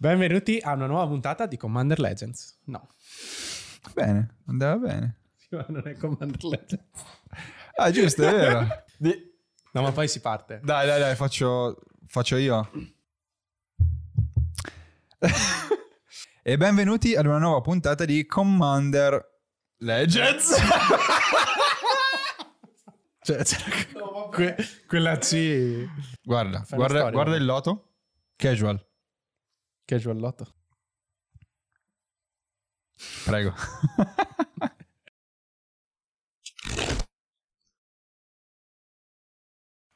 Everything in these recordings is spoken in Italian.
Benvenuti a una nuova puntata di Commander Legends. No, Bene, andava bene. ma non è Commander Legends. Ah, giusto, è vero. Di- No, ma poi si parte. Dai, dai, dai, faccio, faccio io. e benvenuti ad una nuova puntata di Commander Legends. Cioè, que- quella C. guarda, guarda, storia, guarda il loto. Casual, Casual Lotto. prego.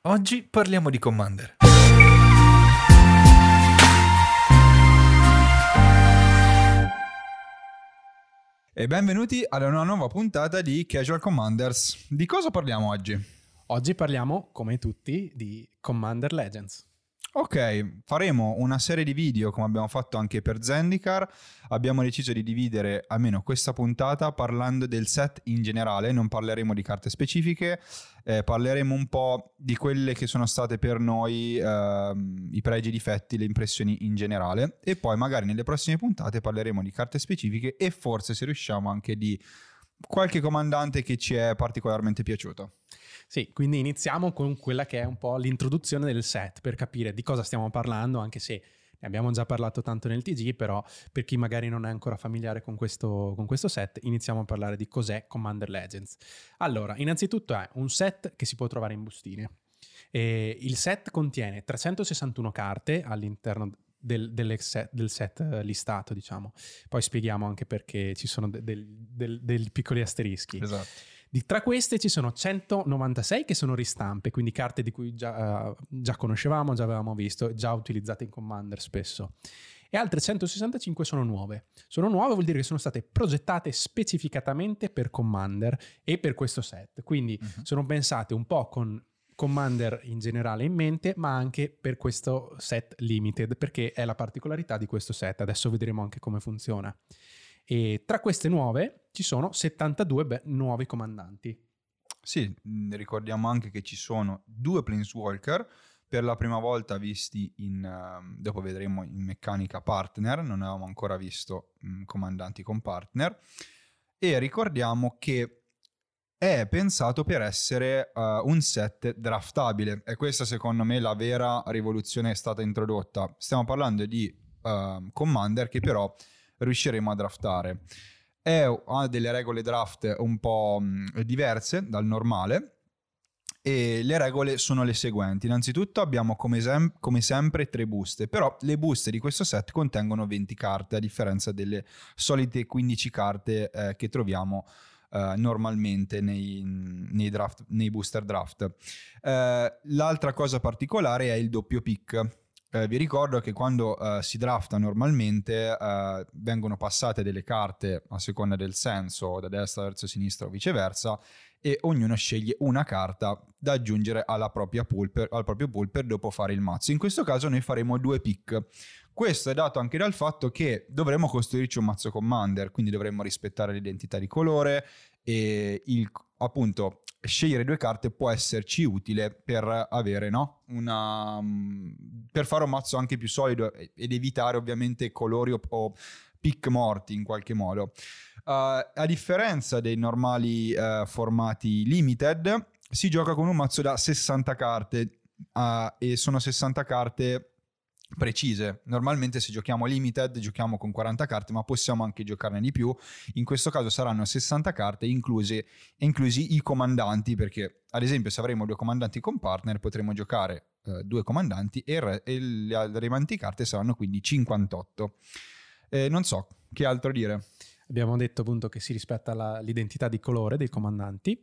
Oggi parliamo di Commander. e benvenuti ad una nuova puntata di Casual Commanders. Di cosa parliamo oggi? Oggi parliamo, come tutti, di Commander Legends. Ok, faremo una serie di video come abbiamo fatto anche per Zendikar. Abbiamo deciso di dividere almeno questa puntata parlando del set in generale, non parleremo di carte specifiche, eh, parleremo un po' di quelle che sono state per noi ehm, i pregi, i difetti, le impressioni in generale e poi magari nelle prossime puntate parleremo di carte specifiche e forse se riusciamo anche di qualche comandante che ci è particolarmente piaciuto. Sì, quindi iniziamo con quella che è un po' l'introduzione del set per capire di cosa stiamo parlando, anche se ne abbiamo già parlato tanto nel TG, però per chi magari non è ancora familiare con questo, con questo set, iniziamo a parlare di cos'è Commander Legends. Allora, innanzitutto è un set che si può trovare in bustine. E il set contiene 361 carte all'interno del, set- del set eh, listato, diciamo. Poi spieghiamo anche perché ci sono de- del- del- dei piccoli asterischi. Esatto. Di- tra queste ci sono 196 che sono ristampe, quindi carte di cui già, eh, già conoscevamo, già avevamo visto, già utilizzate in Commander spesso. E altre 165 sono nuove. Sono nuove vuol dire che sono state progettate specificatamente per Commander e per questo set. Quindi Mhm. sono pensate un po' con Commander in generale in mente, ma anche per questo set limited, perché è la particolarità di questo set. Adesso vedremo anche come funziona. E tra queste nuove ci sono 72 be- nuovi comandanti. Sì, mh, ricordiamo anche che ci sono due Planeswalker, per la prima volta visti in, ehm, dopo vedremo in meccanica partner, non avevamo ancora visto mh, comandanti con partner, e ricordiamo che è pensato per essere eh, un set draftabile, e questa secondo me la vera rivoluzione è stata introdotta. Stiamo parlando di ehm, commander che però riusciremo a draftare è, ha delle regole draft un po' mh, diverse dal normale e le regole sono le seguenti. Innanzitutto abbiamo come, sem- come sempre tre buste, però le buste di questo set contengono 20 carte a differenza delle solite 15 carte eh, che troviamo eh, normalmente nei, nei draft- nei booster draft. Eh, l'altra cosa particolare è il doppio pick. Eh, vi ricordo che quando eh, si drafta normalmente eh, vengono passate delle carte a seconda del senso, da destra verso sinistra o viceversa, e ognuno sceglie una carta da aggiungere alla propria pool per, al proprio pool per dopo fare il mazzo. In questo caso noi faremo due pick. Questo è dato anche dal fatto che dovremo costruirci un mazzo commander, quindi dovremmo rispettare l'identità di colore e il, appunto scegliere due carte può esserci utile per avere no? una mm, per fare un mazzo anche più solido ed evitare ovviamente colori o, o pick morti in qualche modo. Uh, a differenza dei normali uh, formati limited, si gioca con un mazzo da 60 carte uh, e sono 60 carte precise. Normalmente se giochiamo limited giochiamo con 40 carte, ma possiamo anche giocarne di più. In questo caso saranno 60 carte inclusi, inclusi i comandanti, perché ad esempio se avremo due comandanti con partner potremo giocare eh, due comandanti e, re- e le remanenti carte saranno quindi 58. Eh, non so, che altro dire? Abbiamo detto appunto che si rispetta la- l'identità di colore dei comandanti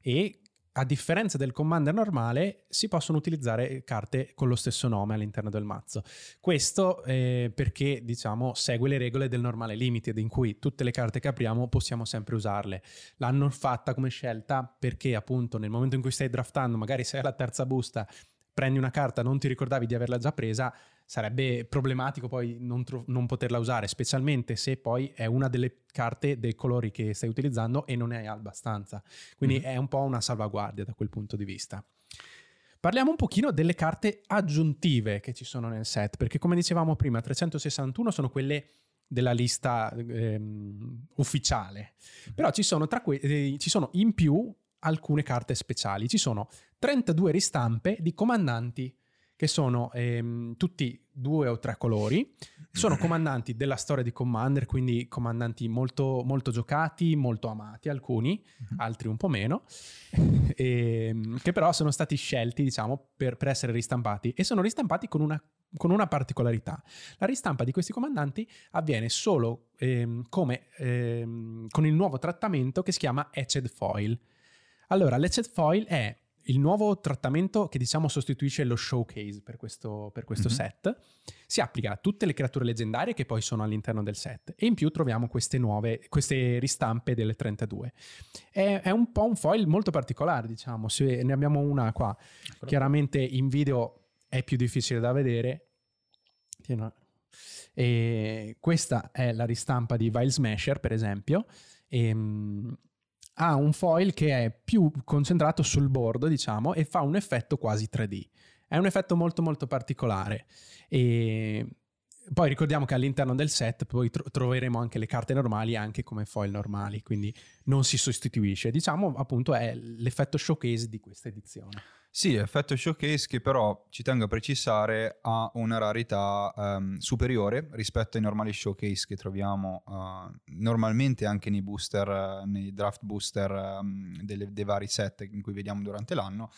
e a differenza del commander normale si possono utilizzare carte con lo stesso nome all'interno del mazzo. Questo eh, perché diciamo segue le regole del normale limited in cui tutte le carte che apriamo possiamo sempre usarle. L'hanno fatta come scelta perché appunto nel momento in cui stai draftando, magari sei alla terza busta, prendi una carta, non ti ricordavi di averla già presa, sarebbe problematico poi non, tro- non poterla usare, specialmente se poi è una delle carte dei colori che stai utilizzando e non ne hai abbastanza. Quindi Mhm. è un po' una salvaguardia da quel punto di vista. Parliamo un pochino delle carte aggiuntive che ci sono nel set, perché come dicevamo prima, 361 sono quelle della lista ehm, ufficiale, però ci sono, tra que- eh, ci sono in più alcune carte speciali, ci sono 32 ristampe di comandanti che sono ehm, tutti due o tre colori, sono comandanti della storia di Commander, quindi comandanti molto, molto giocati, molto amati, alcuni, Mhm. altri un po' meno, ehm, che però sono stati scelti, diciamo, per, per essere ristampati e sono ristampati con una, con una particolarità. La ristampa di questi comandanti avviene solo ehm, come, ehm, con il nuovo trattamento che si chiama Etched Foil. Allora, l'Etched Foil è il nuovo trattamento che diciamo sostituisce lo showcase per questo, per questo Mhm. set. Si applica a tutte le creature leggendarie che poi sono all'interno del set e in più troviamo queste nuove, queste ristampe delle 32. È, è un po' un foil molto particolare, diciamo, se ne abbiamo una qua. Chiaramente in video è più difficile da vedere. Tieni- E questa è la ristampa di Vile Smasher, per esempio. Ehm, ha un foil che è più concentrato sul bordo, diciamo, e fa un effetto quasi 3D. È un effetto molto molto particolare. E poi ricordiamo che all'interno del set poi tro- troveremo anche le carte normali anche come foil normali, quindi non si sostituisce. Diciamo appunto è l'effetto showcase di questa edizione. Sì, effetto showcase che però ci tengo a precisare ha una rarità ehm, superiore rispetto ai normali showcase che troviamo eh, normalmente anche nei booster, eh, nei draft booster ehm, delle- dei vari set in cui vediamo durante l'anno.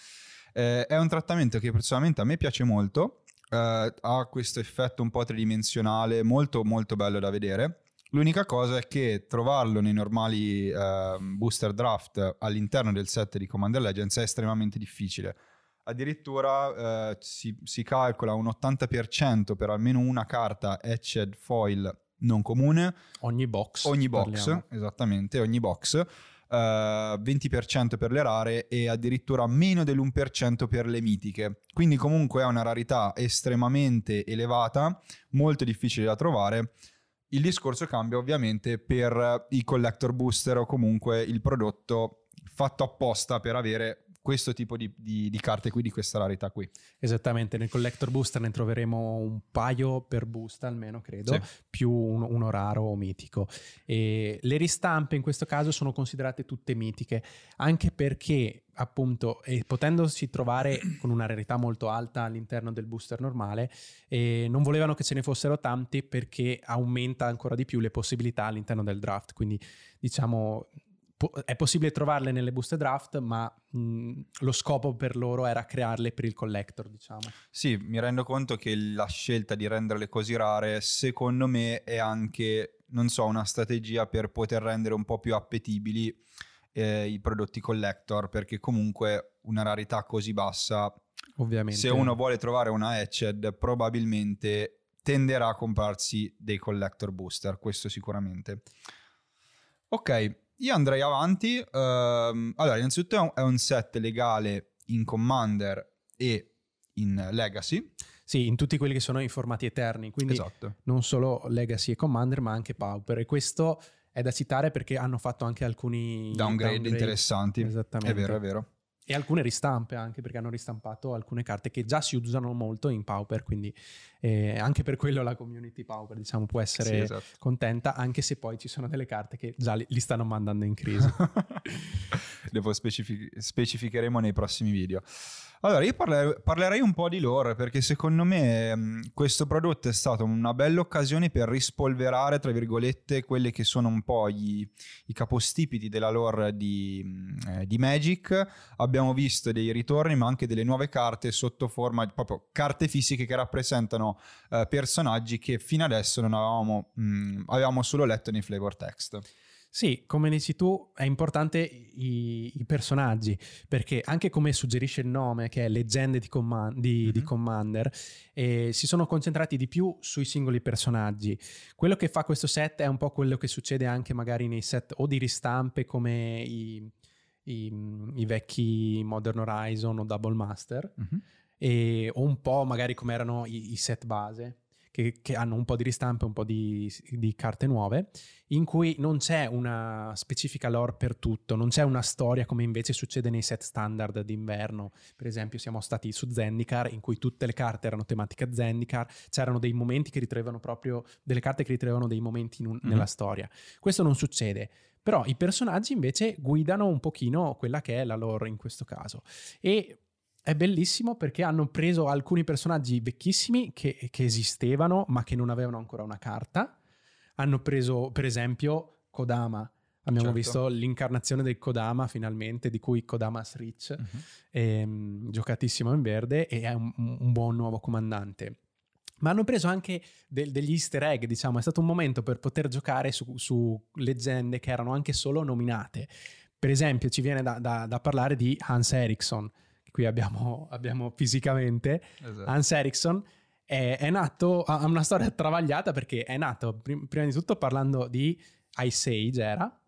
Eh, è un trattamento che personalmente a me piace molto, eh, ha questo effetto un po' tridimensionale molto molto bello da vedere. L'unica cosa è che trovarlo nei normali ehm, booster draft all'interno del set di Commander Legends è estremamente difficile. Addirittura eh, si, si calcola un 80% per almeno una carta Etched Foil non comune, Ogni box. ogni box, parliamo. esattamente, ogni box, eh, 20% per le rare e addirittura meno dell'1% per le mitiche. Quindi comunque è una rarità estremamente elevata, molto difficile da trovare. Il discorso cambia ovviamente per i collector booster o comunque il prodotto fatto apposta per avere questo tipo di, di- di carte qui, di questa rarità qui. Esattamente, nel collector booster ne troveremo un paio per boost almeno, credo, Sì. più uno, uno raro o mitico. E le ristampe in questo caso sono considerate tutte mitiche, anche perché appunto, eh, potendosi trovare con una rarità molto alta all'interno del booster normale, eh, non volevano che ce ne fossero tanti perché aumenta ancora di più le possibilità all'interno del draft, quindi diciamo... È possibile trovarle nelle booster draft, ma mh, lo scopo per loro era crearle per il collector, diciamo. Sì, mi rendo conto che la scelta di renderle così rare, secondo me, è anche, non so, una strategia per poter rendere un po' più appetibili eh, i prodotti collector, perché comunque una rarità così bassa, Ovviamente. se uno vuole trovare una Etched, probabilmente tenderà a comprarsi dei collector booster, questo sicuramente. Ok, io andrei avanti. ehm, allora, innanzitutto è un- è un set legale in Commander e in Legacy. Sì, in tutti quelli che sono i formati eterni, quindi Esatto. non solo Legacy e Commander, ma anche Pauper. E questo è da citare perché hanno fatto anche alcuni Downgrade, interessanti. Esattamente. È vero, è vero. E alcune ristampe anche perché hanno ristampato alcune carte che già si usano molto in Pauper, quindi eh, anche per quello la community Pauper diciamo può essere Sì, esatto. contenta, anche se poi ci sono delle carte che già li, li stanno mandando in crisi. Dopo specifi- specificheremo nei prossimi video. Allora, io parle- parlerei un po' di lore perché secondo me mh, questo prodotto è stata una bella occasione per rispolverare, tra virgolette, quelli che sono un po' i, i capostipiti della lore di, mh, eh, di Magic. Abbiamo visto dei ritorni, ma anche delle nuove carte sotto forma di proprio carte fisiche che rappresentano eh, personaggi che fino adesso non avevamo, mh, avevamo solo letto nei flavor text. Sì, come dici tu, è importante i, i personaggi, perché anche come suggerisce il nome, che è Leggende di, Comman- di- di Mhm. Commander, eh, si sono concentrati di più sui singoli personaggi. Quello che fa questo set è un po' quello che succede anche magari nei set o di ristampe come i, i- i vecchi Modern Horizon o Double Master, e- o un po' magari come erano i, i set base che, che hanno un po' di ristampe, un po' di, di, carte nuove, in cui non c'è una specifica lore per tutto, non c'è una storia come invece succede nei set standard d'inverno. Per esempio siamo stati su Zendikar, in cui tutte le carte erano tematica Zendikar, c'erano dei momenti che ritraevano proprio, delle carte che ritraevano dei momenti un, mm-hmm. nella storia. Questo non succede. Però i personaggi invece guidano un pochino quella che è la lore in questo caso. E è bellissimo perché hanno preso alcuni personaggi vecchissimi che, che, esistevano ma che non avevano ancora una carta. Hanno preso per esempio Kodama. Abbiamo certo. visto l'incarnazione del Kodama finalmente, di cui Kodamas Rich, uh-huh. è, giocatissimo in verde e è un, un buon nuovo comandante ma hanno preso anche de- degli easter egg, diciamo, è stato un momento per poter giocare su, su leggende che erano anche solo nominate. Per esempio ci viene da, da, da parlare di Hans Eriksson, qui abbiamo, abbiamo fisicamente. Esatto. Hans Eriksson è, è, nato, ha una storia travagliata perché è nato prim- prima di tutto parlando di Ice Age, era,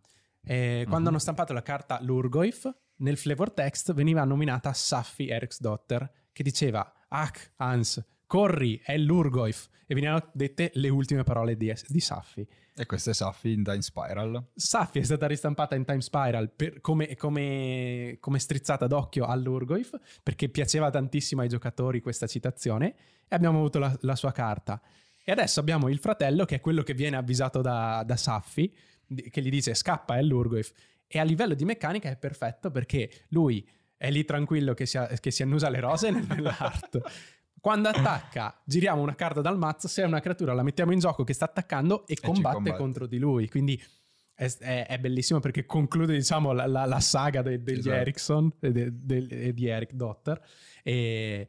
eh, quando mm-hmm. hanno stampato la carta Lurgoif, nel flavor text veniva nominata Saffi Eriksdotter, che diceva, Ach, Hans, corri, è l'Urgoif. E venivano dette le ultime parole di, di Saffi. E questa è Saffi in Time Spiral. Saffi è stata ristampata in Time Spiral per, come, come, come, strizzata d'occhio all'Urgoif, perché piaceva tantissimo ai giocatori questa citazione, e abbiamo avuto la, la sua carta. E adesso abbiamo il fratello, che è quello che viene avvisato da, da Saffi, che gli dice scappa, è l'Urgoif. E a livello di meccanica è perfetto perché lui è lì tranquillo che si, che si annusa le rose nell'art. Quando attacca, giriamo una carta dal mazzo, se è una creatura la mettiamo in gioco che sta attaccando e, e combatte, combatte, contro di lui. Quindi è, è, è bellissimo perché conclude diciamo, la, la, la saga de, degli esatto. Ericsson e, de, de, di Eric Dotter e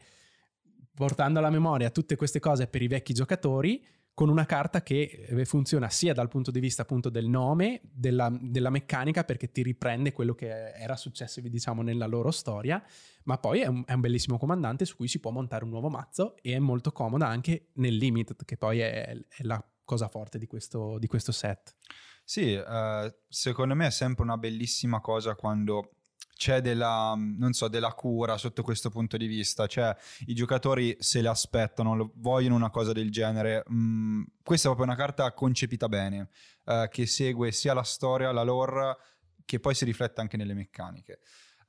portando alla memoria tutte queste cose per i vecchi giocatori con una carta che eh, funziona sia dal punto di vista appunto del nome, della, della, meccanica, perché ti riprende quello che era successo, diciamo, nella loro storia, ma poi è un, è un, bellissimo comandante su cui si può montare un nuovo mazzo e è molto comoda anche nel limited, che poi è, è la cosa forte di questo, di questo set. Sì, uh, secondo me è sempre una bellissima cosa quando c'è della, so, della cura sotto questo punto di vista, cioè i giocatori se le aspettano, vogliono una cosa del genere. Mm, questa è proprio una carta concepita bene, eh, che segue sia la storia, la lore, che poi si riflette anche nelle meccaniche.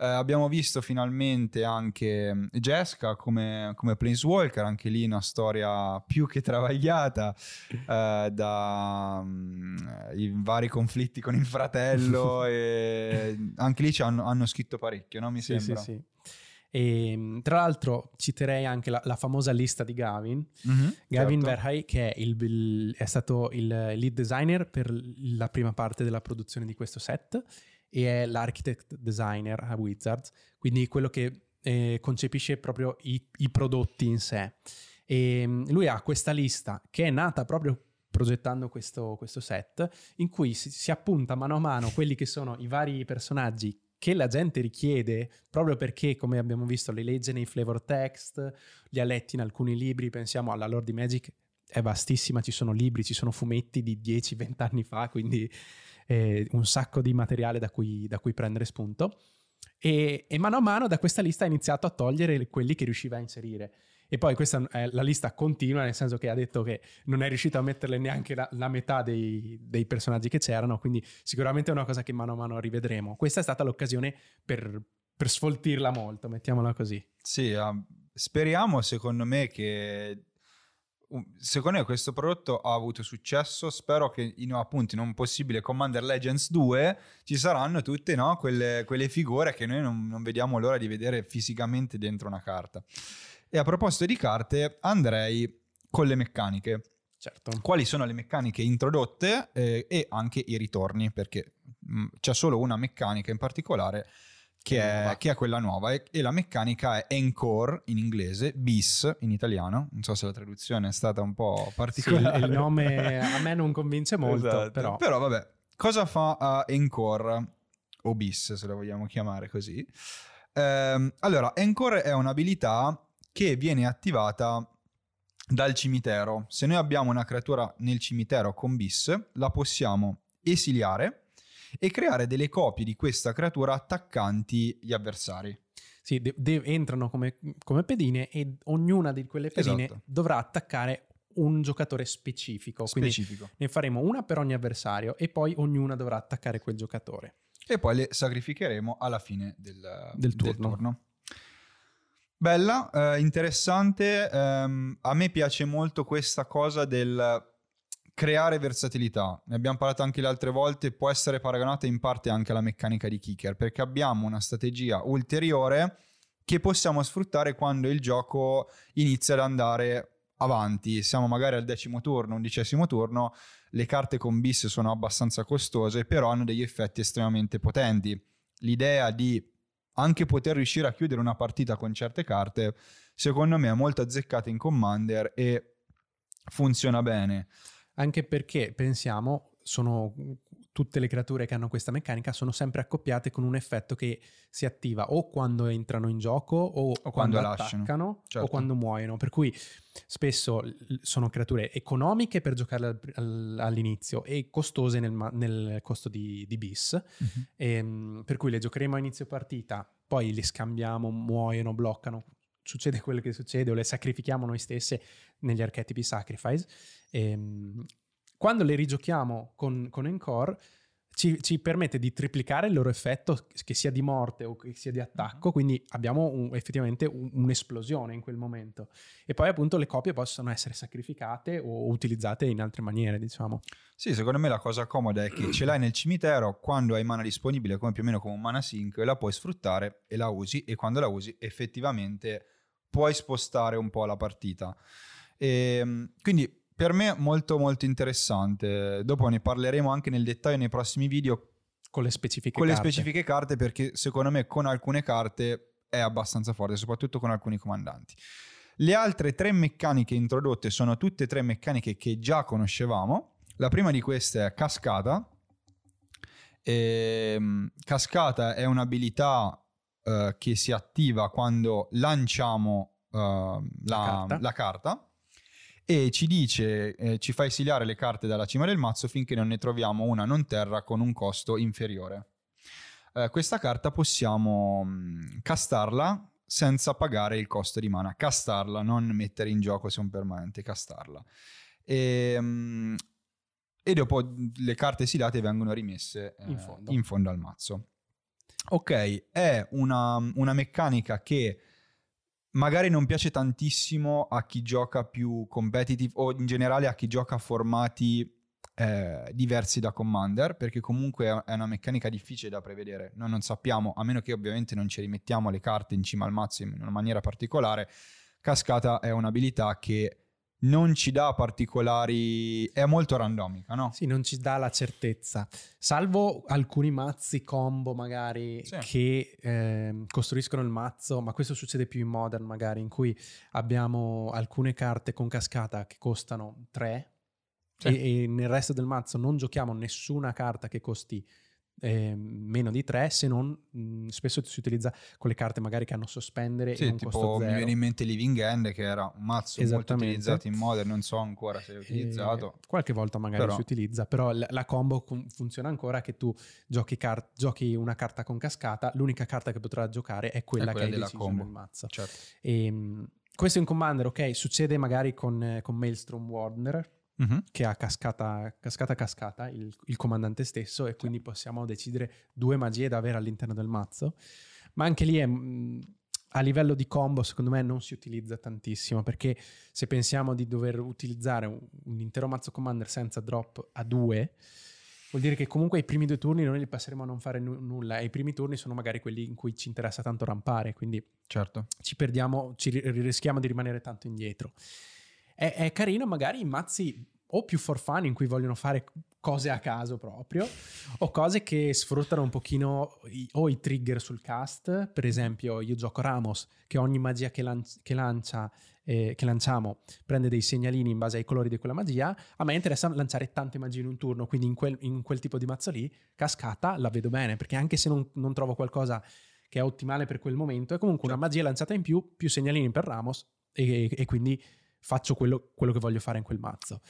Eh, abbiamo visto finalmente anche mm, Jessica come, come Planeswalker, anche lì una storia più che travagliata eh, da um, i vari conflitti con il fratello e anche lì ci hanno, hanno scritto parecchio, no? Mi sì, sembra. Sì, sì. E, ehm, tra l'altro citerei anche la, la famosa lista di Gavin, mm-hmm, Gavin certo. Verhey che è, il, il, è, stato il lead designer per la prima parte della produzione di questo set e è l'architect designer a Wizards, quindi quello che eh, concepisce proprio i, i, prodotti in sé. E ehm, lui ha questa lista che è nata proprio progettando questo, questo set, in cui si, si appunta mano a mano quelli che sono i vari personaggi che la gente richiede proprio perché, come abbiamo visto, li legge nei flavor text, li ha letti in alcuni libri, pensiamo alla Lord di Magic, è vastissima, ci sono libri, ci sono fumetti di 10-20 anni fa, quindi eh, un sacco di materiale da cui, da cui prendere spunto. E, e, mano a mano da questa lista ha iniziato a togliere quelli che riusciva a inserire. E poi questa è la lista continua, nel senso che ha detto che non è riuscito a metterle neanche la, la metà dei, dei, personaggi che c'erano, quindi sicuramente è una cosa che mano a mano rivedremo. Questa è stata l'occasione per, per sfoltirla molto, mettiamola così. Sì, uh, speriamo secondo me che secondo me questo prodotto ha avuto successo. Spero che in, appunto in un possibile Commander Legends 2 ci saranno tutte no, quelle, quelle, figure che noi non, non, vediamo l'ora di vedere fisicamente dentro una carta. E a proposito di carte, andrei con le meccaniche. Certo. Quali sono le meccaniche introdotte eh, e anche i ritorni, perché mh, c'è solo una meccanica in particolare che è, che è, quella nuova e, e, la meccanica è Encore in inglese, bis in italiano, non so se la traduzione è stata un po' particolare. Sì, il nome a me non convince molto, esatto. però. Però vabbè, cosa fa uh, Encore o bis se la vogliamo chiamare così? Um, allora, Encore è un'abilità che viene attivata dal cimitero. Se noi abbiamo una creatura nel cimitero con bis, la possiamo esiliare e creare delle copie di questa creatura attaccanti gli avversari. Sì, de- de- entrano come, come, pedine e ognuna di quelle pedine esatto. dovrà attaccare un giocatore specifico. Specifico. ne faremo una per ogni avversario e poi ognuna dovrà attaccare quel giocatore. E poi le sacrificheremo alla fine del, Del turno. Bella, eh, interessante. ehm, a me piace molto questa cosa del creare versatilità. Ne abbiamo parlato anche le altre volte, può essere paragonata in parte anche alla meccanica di kicker, perché abbiamo una strategia ulteriore che possiamo sfruttare quando il gioco inizia ad andare avanti. Siamo magari al decimo turno, undicesimo turno, le carte con bis sono abbastanza costose, però hanno degli effetti estremamente potenti. L'idea di anche poter riuscire a chiudere una partita con certe carte, secondo me è molto azzeccata in Commander e funziona bene. Anche perché pensiamo, sono tutte le creature che hanno questa meccanica sono sempre accoppiate con un effetto che si attiva o quando entrano in gioco o, quando quando, lasciano. attaccano Certo. o quando muoiono. Per cui spesso sono creature economiche per al- all'inizio e costose nel, nel costo di, di bis. Ehm, per cui le giocheremo a inizio partita, poi le scambiamo, muoiono, bloccano, succede quello che succede o le sacrifichiamo noi stesse negli archetipi sacrifice. Ehm, quando le rigiochiamo con, con Encore ci, ci permette di triplicare il loro effetto, che sia di morte o che sia di attacco, quindi abbiamo un- effettivamente un- un'esplosione in quel momento. E poi appunto le copie possono essere sacrificate o utilizzate in altre maniere, diciamo. Sì, secondo me la cosa comoda è che ce l'hai nel cimitero, quando hai mana disponibile, come più o meno come un mana sync, la puoi sfruttare e la usi, e quando la usi effettivamente puoi spostare un po' la partita. E, quindi per me molto molto interessante. Dopo ne parleremo anche nel dettaglio nei prossimi video Con le specifiche con le carte. specifiche carte perché secondo me con alcune carte è abbastanza forte, soprattutto con alcuni comandanti. Le altre tre meccaniche introdotte sono tutte e tre meccaniche che già conoscevamo. La prima di queste è Cascata. Ehm, cascata è un'abilità eh, che si attiva quando lanciamo eh, la, carta. la carta e ci dice, eh, ci fa esiliare le carte dalla cima del mazzo finché non ne troviamo una non terra con un costo inferiore. Eh, questa carta possiamo mh, castarla senza pagare il costo di mana. Castarla, non mettere in gioco se è un permanente, castarla. E, mh, e dopo le carte esiliate vengono rimesse eh, In fondo. in fondo al mazzo. Ok, è una, una meccanica che magari non piace tantissimo a chi gioca più competitive o in generale a chi gioca formati eh, diversi da Commander, perché comunque è una meccanica difficile da prevedere. Noi non sappiamo, a meno che ovviamente non ci rimettiamo le carte in cima al mazzo in una maniera particolare, Cascata è un'abilità che non ci dà particolari... è molto randomica, no? Sì, non ci dà la certezza, salvo alcuni mazzi combo magari Sì. che ehm, costruiscono il mazzo, ma questo succede più in modern magari, in cui abbiamo alcune carte con cascata che costano 3 Sì. e, e nel resto del mazzo non giochiamo nessuna carta che costi ehm, meno di 3, se non mh, spesso si utilizza con le carte magari che hanno sospendere e Sì, un tipo mi viene in mente Living End che era un mazzo molto utilizzato in Modern, non so ancora se è E utilizzato. qualche volta magari Però- si utilizza, però la, la combo com- funziona ancora che tu giochi, car- giochi una carta con cascata, l'unica carta che potrà giocare è quella, È quella che hai deciso combo. nel mazzo. Certo. E, mh, questo in Commander, ok, succede magari con, eh, con Maelstrom Warner, Mhm. che ha cascata, cascata, cascata, il, il comandante stesso, e quindi possiamo decidere due magie da avere all'interno del mazzo. Ma anche lì è, mh, a livello di combo, secondo me, non si utilizza tantissimo, perché se pensiamo di dover utilizzare un, un intero mazzo commander senza drop a due, vuol dire che comunque i primi due turni noi li passeremo a non fare nu- nulla, e i primi turni sono magari quelli in cui ci interessa tanto rampare, quindi Certo. ci perdiamo, ci ri- rischiamo di rimanere tanto indietro. È, è carino magari i mazzi o più for fun in cui vogliono fare cose a caso proprio, o cose che sfruttano un pochino i- o i trigger sul cast, per esempio io gioco Ramos, che ogni magia che, lan- che lancia, eh, che lanciamo prende dei segnalini in base ai colori di quella magia, a me interessa lanciare tante magie in un turno, quindi in quel, in quel tipo di mazzo lì, cascata la vedo bene, perché anche se non, non trovo qualcosa che è ottimale per quel momento, è comunque una magia lanciata in più, più segnalini per Ramos e, e quindi faccio quello, quello che voglio fare in quel mazzo.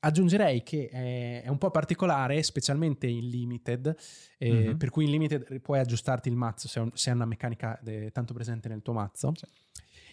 Aggiungerei che è, è un po' particolare, specialmente in limited, eh, Mhm. per cui in limited puoi aggiustarti il mazzo se se è una meccanica eh, tanto presente nel tuo mazzo. Sì.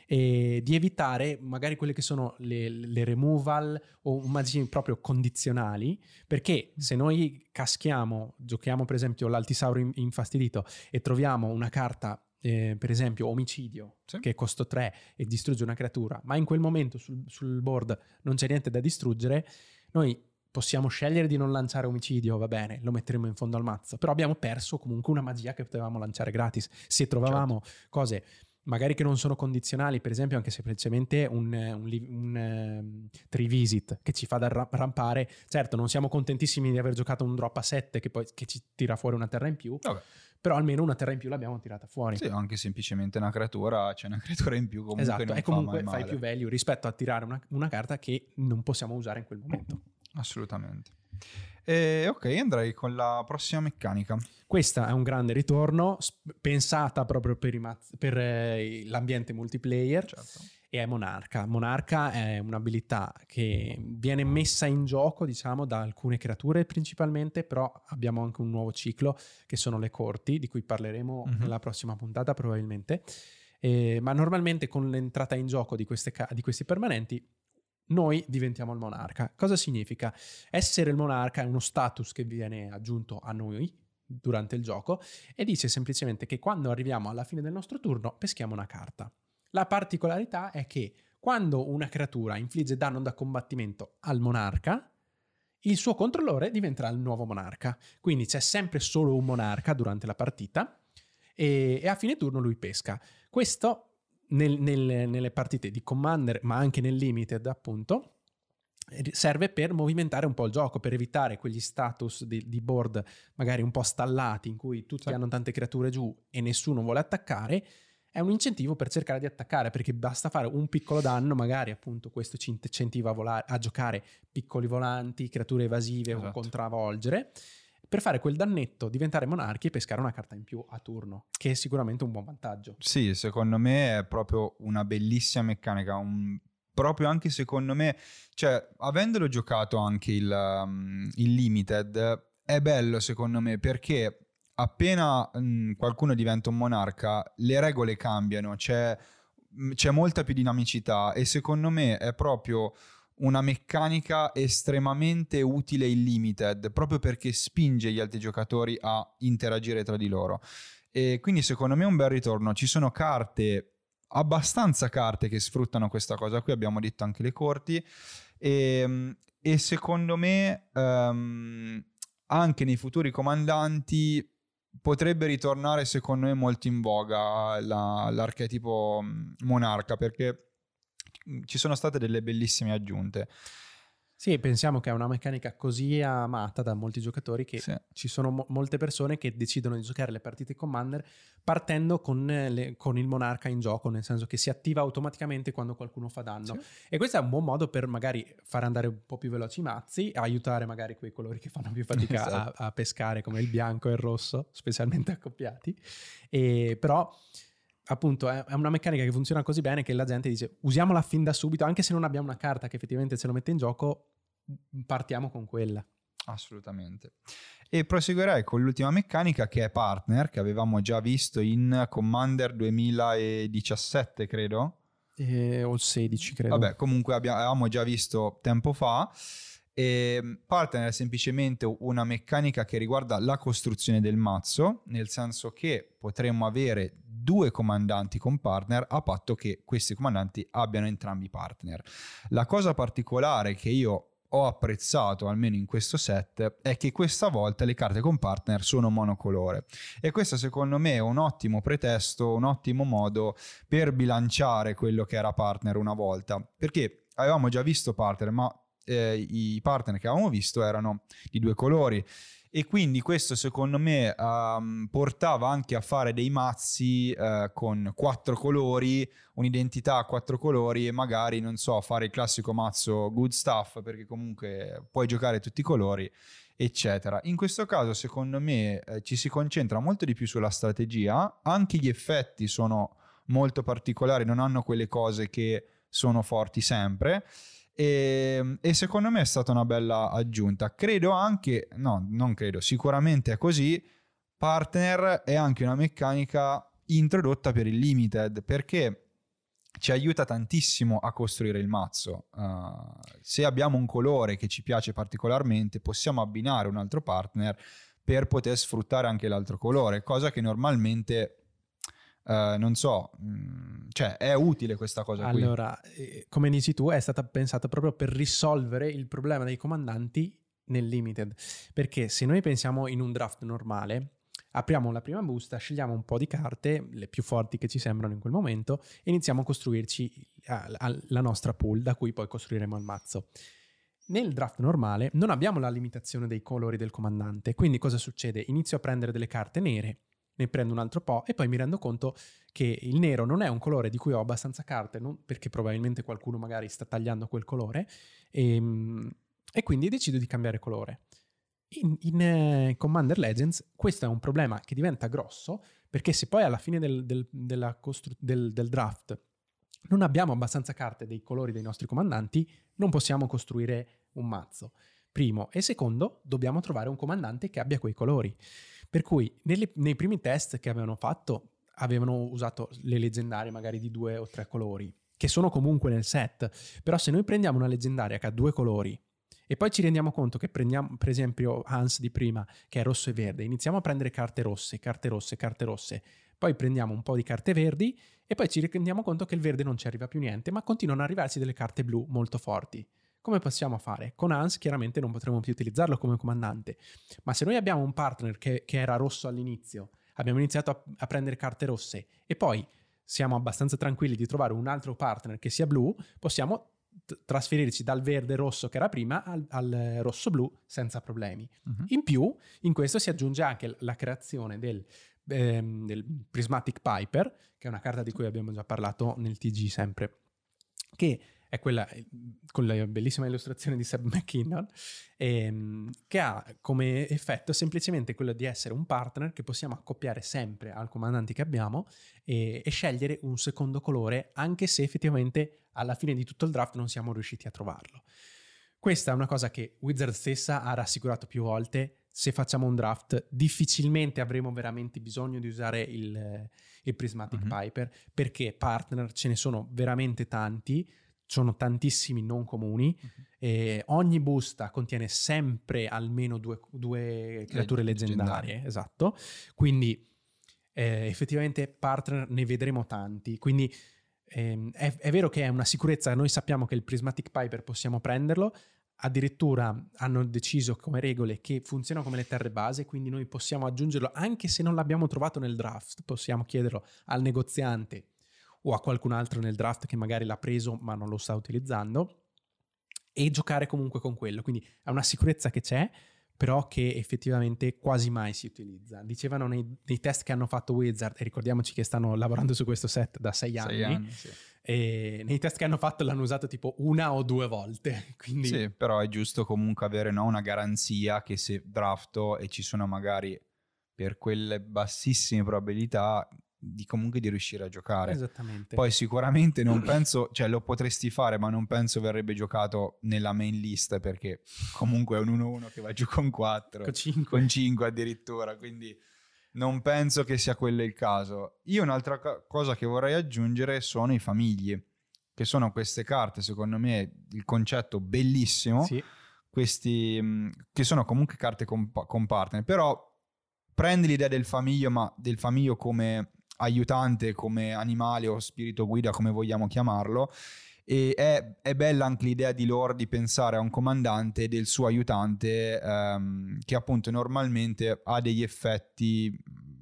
e di evitare magari quelle che sono le, le removal o magie proprio condizionali, perché se noi caschiamo, giochiamo per esempio l'altisauro infastidito e troviamo una carta eh, per esempio omicidio sì. che costa 3 e distrugge una creatura, ma in quel momento sul, sul, board non c'è niente da distruggere, noi possiamo scegliere di non lanciare omicidio, va bene, lo metteremo in fondo al mazzo, però abbiamo perso comunque una magia che potevamo lanciare gratis. Se trovavamo certo. cose magari che non sono condizionali, per esempio anche semplicemente un, un, un, um, tree visit che ci fa da rampare, certo non siamo contentissimi di aver giocato un drop a 7 che poi che ci tira fuori una terra in più, Vabbè. Però almeno una terra in più l'abbiamo tirata fuori. Sì, anche semplicemente una creatura, c'è cioè una creatura in più comunque Esatto, e comunque fa fai più value rispetto a tirare una, una carta che non possiamo usare in quel momento. Assolutamente. E, ok, andrei con la prossima meccanica. Questa è un grande ritorno, pensata proprio per, maz- per eh, l'ambiente multiplayer. Certo. E è Monarca. Monarca è un'abilità che viene messa in gioco, diciamo, da alcune creature principalmente, però abbiamo anche un nuovo ciclo che sono le corti, di cui parleremo mm-hmm. nella prossima puntata probabilmente. Eh, ma normalmente con l'entrata in gioco di, ca- di questi permanenti noi diventiamo il monarca. Cosa significa? Essere il monarca è uno status che viene aggiunto a noi durante il gioco e dice semplicemente che quando arriviamo alla fine del nostro turno peschiamo una carta. La particolarità è che quando una creatura infligge danno da combattimento al monarca, il suo controllore diventerà il nuovo monarca. Quindi c'è sempre solo un monarca durante la partita e, e a fine turno lui pesca. Questo nel, nel, nelle partite di Commander, ma anche nel Limited, appunto, serve per movimentare un po' il gioco, per evitare quegli status di, di board magari un po' stallati in cui tutti sì. hanno tante creature giù e nessuno vuole attaccare. È un incentivo per cercare di attaccare perché basta fare un piccolo danno, magari appunto questo ci incentiva a, volare, a giocare piccoli volanti, creature evasive esatto. o contravolgere per fare quel dannetto, diventare monarchi e pescare una carta in più a turno, che è sicuramente un buon vantaggio. Sì, secondo me è proprio una bellissima meccanica, un proprio anche secondo me, cioè avendolo giocato anche il, um, il limited, è bello secondo me perché appena um, qualcuno diventa un monarca, le regole cambiano, c'è, c'è molta più dinamicità e secondo me è proprio una meccanica estremamente utile in limited, proprio perché spinge gli altri giocatori a interagire tra di loro. E quindi secondo me è un bel ritorno. Ci sono carte, abbastanza carte che sfruttano questa cosa qui, abbiamo detto anche le corti, e, ehm, e secondo me um, anche nei futuri comandanti potrebbe ritornare secondo me molto in voga la, l'archetipo monarca perché ci sono state delle bellissime aggiunte. Sì, pensiamo che è una meccanica così amata da molti giocatori che sì. ci sono mo- molte persone che decidono di giocare le partite Commander partendo con, le, con, il monarca in gioco, nel senso che si attiva automaticamente quando qualcuno fa danno. Sì. E questo è un buon modo per magari far andare un po' più veloci i mazzi, aiutare magari quei colori che fanno più fatica esatto. a, a, pescare, come il bianco e il rosso, specialmente accoppiati. E, però appunto è una meccanica che funziona così bene che la gente dice usiamola fin da subito, anche se non abbiamo una carta che effettivamente ce lo mette in gioco, partiamo con quella. Assolutamente. E proseguirei con l'ultima meccanica che è partner, che avevamo già visto in Commander 2017, credo. Eh, o 16, credo. Vabbè, comunque abbiamo già visto tempo fa. E ehm, partner è semplicemente una meccanica che riguarda la costruzione del mazzo, nel senso che potremmo avere due comandanti con partner a patto che questi comandanti abbiano entrambi partner. La cosa particolare che io ho apprezzato almeno in questo set è che questa volta le carte con partner sono monocolore. E questo secondo me è un ottimo pretesto, un ottimo modo per bilanciare quello che era partner una volta. Perché avevamo già visto partner ma eh, i partner che avevamo visto erano di due colori e quindi questo secondo me um, portava anche a fare dei mazzi uh, con quattro colori, un'identità a quattro colori e magari, non so, fare il classico mazzo good stuff perché comunque puoi giocare tutti i colori, eccetera. In questo caso secondo me eh, ci si concentra molto di più sulla strategia, anche gli effetti sono molto particolari, non hanno quelle cose che sono forti sempre e, ehm, e, secondo me è stata una bella aggiunta. Credo anche, no, non credo, sicuramente è così. Partner è anche una meccanica introdotta per il limited perché ci aiuta tantissimo a costruire il mazzo. Uh, se abbiamo un colore che ci piace particolarmente, possiamo abbinare un altro partner per poter sfruttare anche l'altro colore, cosa che normalmente Uh, non so, mh, mm, cioè è utile questa cosa allora, qui. Eh, come dici tu, è stata pensata proprio per risolvere il problema dei comandanti nel limited, perché se noi pensiamo in un draft normale, apriamo la prima busta, scegliamo un po' di carte, le più forti che ci sembrano in quel momento, e iniziamo a costruirci la nostra pool da cui poi costruiremo il mazzo. Nel draft normale non abbiamo la limitazione dei colori del comandante, quindi cosa succede? Inizio a prendere delle carte nere, ne prendo un altro po' e poi mi rendo conto che il nero non è un colore di cui ho abbastanza carte, perché probabilmente qualcuno magari sta tagliando quel colore, e, ehm, e quindi decido di cambiare colore. In, in uh, Commander Legends questo è un problema che diventa grosso perché se poi alla fine del, del, costru- del, del draft non abbiamo abbastanza carte dei colori dei nostri comandanti, non possiamo costruire un mazzo. Primo. E secondo, dobbiamo trovare un comandante che abbia quei colori. Per cui nelle, nei primi test che avevano fatto avevano usato le leggendarie magari di due o tre colori, che sono comunque nel set. Però se noi prendiamo una leggendaria che ha due colori e poi ci rendiamo conto che prendiamo, per esempio, Hans di prima, che è rosso e verde, iniziamo a prendere carte rosse, carte rosse, carte rosse, poi prendiamo un po' di carte verdi e poi ci rendiamo conto che il verde non ci arriva più niente, ma continuano ad arrivarsi delle carte blu molto forti. Come possiamo fare? Con Hans chiaramente non potremo più utilizzarlo come comandante, ma se noi abbiamo un partner che, che era rosso all'inizio, abbiamo iniziato a, a prendere carte rosse e poi siamo abbastanza tranquilli di trovare un altro partner che sia blu, possiamo trasferirci dal verde rosso che era prima al, al rosso blu senza problemi. Uh-huh. In più, in questo si aggiunge anche la creazione del, ehm, del, Prismatic Piper, che è una carta di cui abbiamo già parlato nel TG sempre, che è quella con la bellissima illustrazione di Seb McKinnon, ehm, che ha come effetto semplicemente quello di essere un partner che possiamo accoppiare sempre al comandante che abbiamo e, e scegliere un secondo colore, anche se effettivamente alla fine di tutto il draft non siamo riusciti a trovarlo. Questa è una cosa che Wizard stessa ha rassicurato più volte. Se facciamo un draft, difficilmente avremo veramente bisogno di usare il, il Prismatic mm-hmm. Piper perché partner ce ne sono veramente tanti sono tantissimi non comuni. Uh-huh. E ogni busta contiene sempre almeno due, due creature leggendarie, leggendarie. Esatto. Quindi eh, effettivamente partner ne vedremo tanti. Quindi ehm, è, è, vero che è una sicurezza, noi sappiamo che il Prismatic Piper possiamo prenderlo. Addirittura hanno deciso come regole che funziona come le terre base, quindi noi possiamo aggiungerlo anche se non l'abbiamo trovato nel draft, possiamo chiederlo al negoziante o a qualcun altro nel draft che magari l'ha preso ma non lo sta utilizzando e giocare comunque con quello. Quindi è una sicurezza che c'è, però che effettivamente quasi mai si utilizza. Dicevano nei, nei, test che hanno fatto Wizard, e ricordiamoci che stanno lavorando su questo set da sei anni, sei anni sì. e nei test che hanno fatto l'hanno usato tipo una o due volte. Quindi... Sì, però è giusto comunque avere no, una garanzia che se drafto e ci sono magari per quelle bassissime probabilità di comunque di riuscire a giocare. Esattamente. Poi sicuramente non penso, cioè lo potresti fare, ma non penso verrebbe giocato nella main list perché comunque è un 1-1 che va giù con 4, con 5, con 5 addirittura, quindi non penso che sia quello il caso. Io un'altra cosa che vorrei aggiungere sono i famigli, che sono queste carte, secondo me il concetto bellissimo, sì. questi che sono comunque carte con, con partner, però prendi l'idea del famiglio, ma del famiglio come aiutante, come animale o spirito guida, come vogliamo chiamarlo. E è, è, bella anche l'idea di loro di pensare a un comandante e del suo aiutante ehm, che appunto normalmente ha degli effetti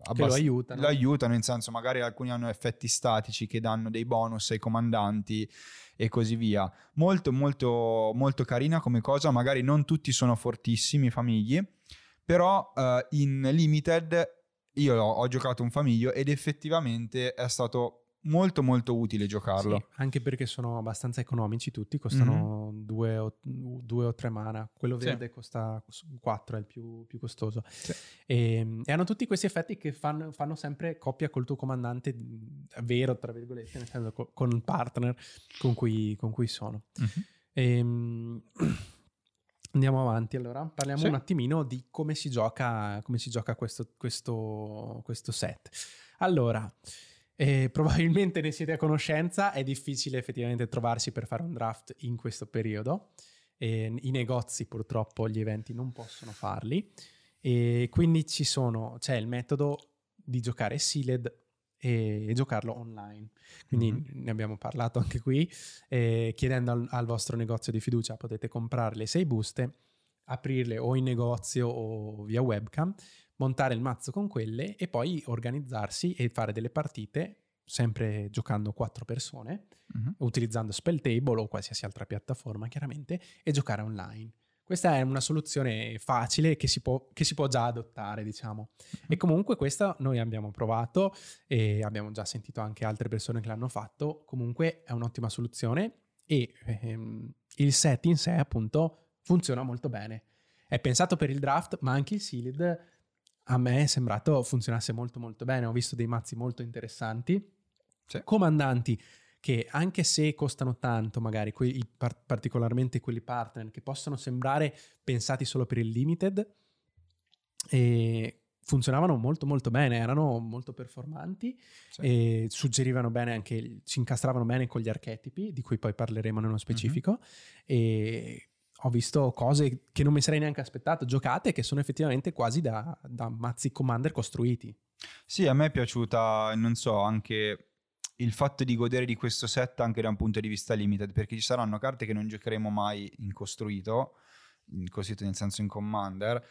abbast- che lo aiutano. lo aiutano, nel senso magari alcuni hanno effetti statici che danno dei bonus ai comandanti e così via. Molto molto molto carina come cosa, magari non tutti sono fortissimi famigli, però eh, in limited io ho giocato un famiglio ed effettivamente è stato molto molto utile giocarlo. Sì, anche perché sono abbastanza economici tutti, costano 2 mm-hmm. o, due o 3 mana, quello verde sì. costa 4, è il più, più costoso. Sì. E, ehm, e, hanno tutti questi effetti che fanno, fanno, sempre coppia col tuo comandante vero, tra virgolette, nel senso con il partner con cui, con cui sono. Mm-hmm. Ehm, e, Andiamo avanti allora, parliamo sì. un attimino di come si gioca, come si gioca questo, questo, questo set. Allora, E probabilmente ne siete a conoscenza, è difficile effettivamente trovarsi per fare un draft in questo periodo. E I negozi purtroppo gli eventi non possono farli e quindi ci sono, c'è il metodo di giocare sealed e, e giocarlo online. Quindi mm-hmm. ne abbiamo parlato anche qui, eh, chiedendo al, al, vostro negozio di fiducia potete comprare le sei buste, aprirle o in negozio o via webcam, montare il mazzo con quelle e poi organizzarsi e fare delle partite sempre giocando quattro persone, uh-huh. utilizzando Spelltable o qualsiasi altra piattaforma chiaramente, e giocare online. Questa è una soluzione facile che si può, che si può già adottare, diciamo. Uh-huh. E comunque questa noi abbiamo provato e abbiamo già sentito anche altre persone che l'hanno fatto. Comunque è un'ottima soluzione e ehm, il set in sé appunto funziona molto bene. È pensato per il draft, ma anche il sealed a me è sembrato funzionasse molto molto bene. Ho visto dei mazzi molto interessanti, sì. comandanti che anche se costano tanto, magari quelli, particolarmente quelli partner, che possono sembrare pensati solo per il limited, funzionavano molto molto bene, erano molto performanti sì. e suggerivano bene anche, si incastravano bene con gli archetipi, di cui poi parleremo nello specifico, mm-hmm. e ho visto cose che non mi sarei neanche aspettato, giocate che sono effettivamente quasi da, da mazzi commander costruiti. Sì, a me è piaciuta, non so, anche il fatto di godere di questo set anche da un punto di vista limited, perché ci saranno carte che non giocheremo mai in costruito, in costruito nel senso in commander,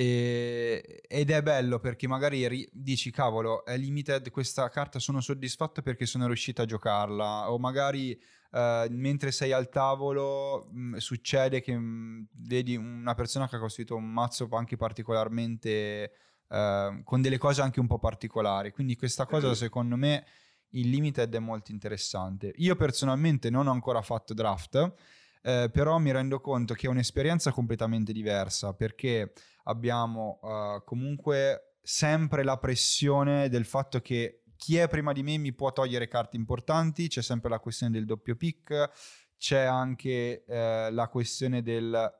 e, ed è bello perché magari ri- dici cavolo è limited questa carta sono soddisfatto perché sono riuscito a giocarla. O magari uh, mentre sei al tavolo mh, mm, succede che mh, mm, vedi una persona che ha costruito un mazzo anche particolarmente uh, con delle cose anche un po' particolari. Quindi questa cosa secondo me il limited è molto interessante. Io personalmente non ho ancora fatto draft eh, però mi rendo conto che è un'esperienza completamente diversa perché abbiamo uh, comunque sempre la pressione del fatto che chi è prima di me mi può togliere carte importanti, c'è sempre la questione del doppio pick, c'è anche uh, la questione del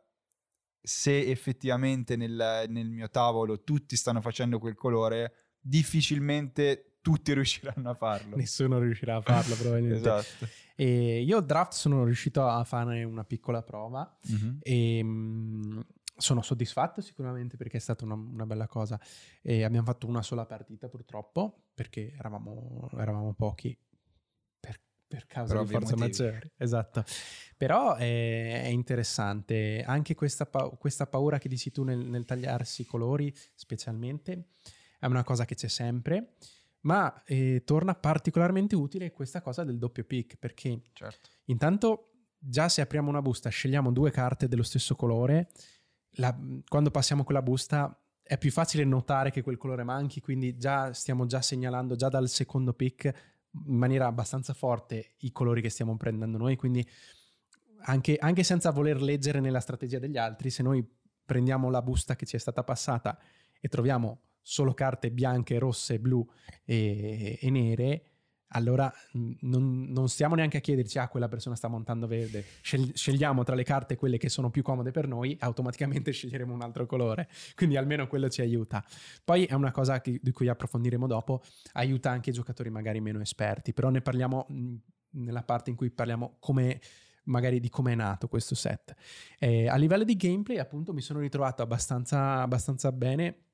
se effettivamente nel, nel mio tavolo tutti stanno facendo quel colore, difficilmente tutti riusciranno a farlo. Nessuno riuscirà a farlo probabilmente. esatto. E io draft sono riuscito a fare una piccola prova mm-hmm. e mh, sono soddisfatto sicuramente perché è stata una, una, bella cosa. E abbiamo fatto una sola partita purtroppo perché eravamo, eravamo pochi per, per causa Però di forze maggiori. Esatto. Però è, è interessante anche questa, pa- questa, paura che dici tu nel, nel tagliarsi i colori specialmente è una cosa che c'è sempre. Ma eh, torna particolarmente utile questa cosa del doppio pick perché certo. intanto già se apriamo una busta scegliamo due carte dello stesso colore la, quando passiamo quella busta è più facile notare che quel colore manchi, quindi già stiamo già segnalando già dal secondo pick in maniera abbastanza forte i colori che stiamo prendendo noi, quindi anche, anche senza voler leggere nella strategia degli altri, se noi prendiamo la busta che ci è stata passata e troviamo solo carte bianche, rosse, blu e, e nere, allora non, non, stiamo neanche a chiederci, ah, quella persona sta montando verde. Scegliamo tra le carte quelle che sono più comode per noi, automaticamente sceglieremo un altro colore. Quindi almeno quello ci aiuta. Poi è una cosa che, di cui approfondiremo dopo, aiuta anche i giocatori magari meno esperti, però ne parliamo nella parte in cui parliamo come magari di come è nato questo set. Eh, a livello di gameplay, appunto, mi sono ritrovato abbastanza, abbastanza bene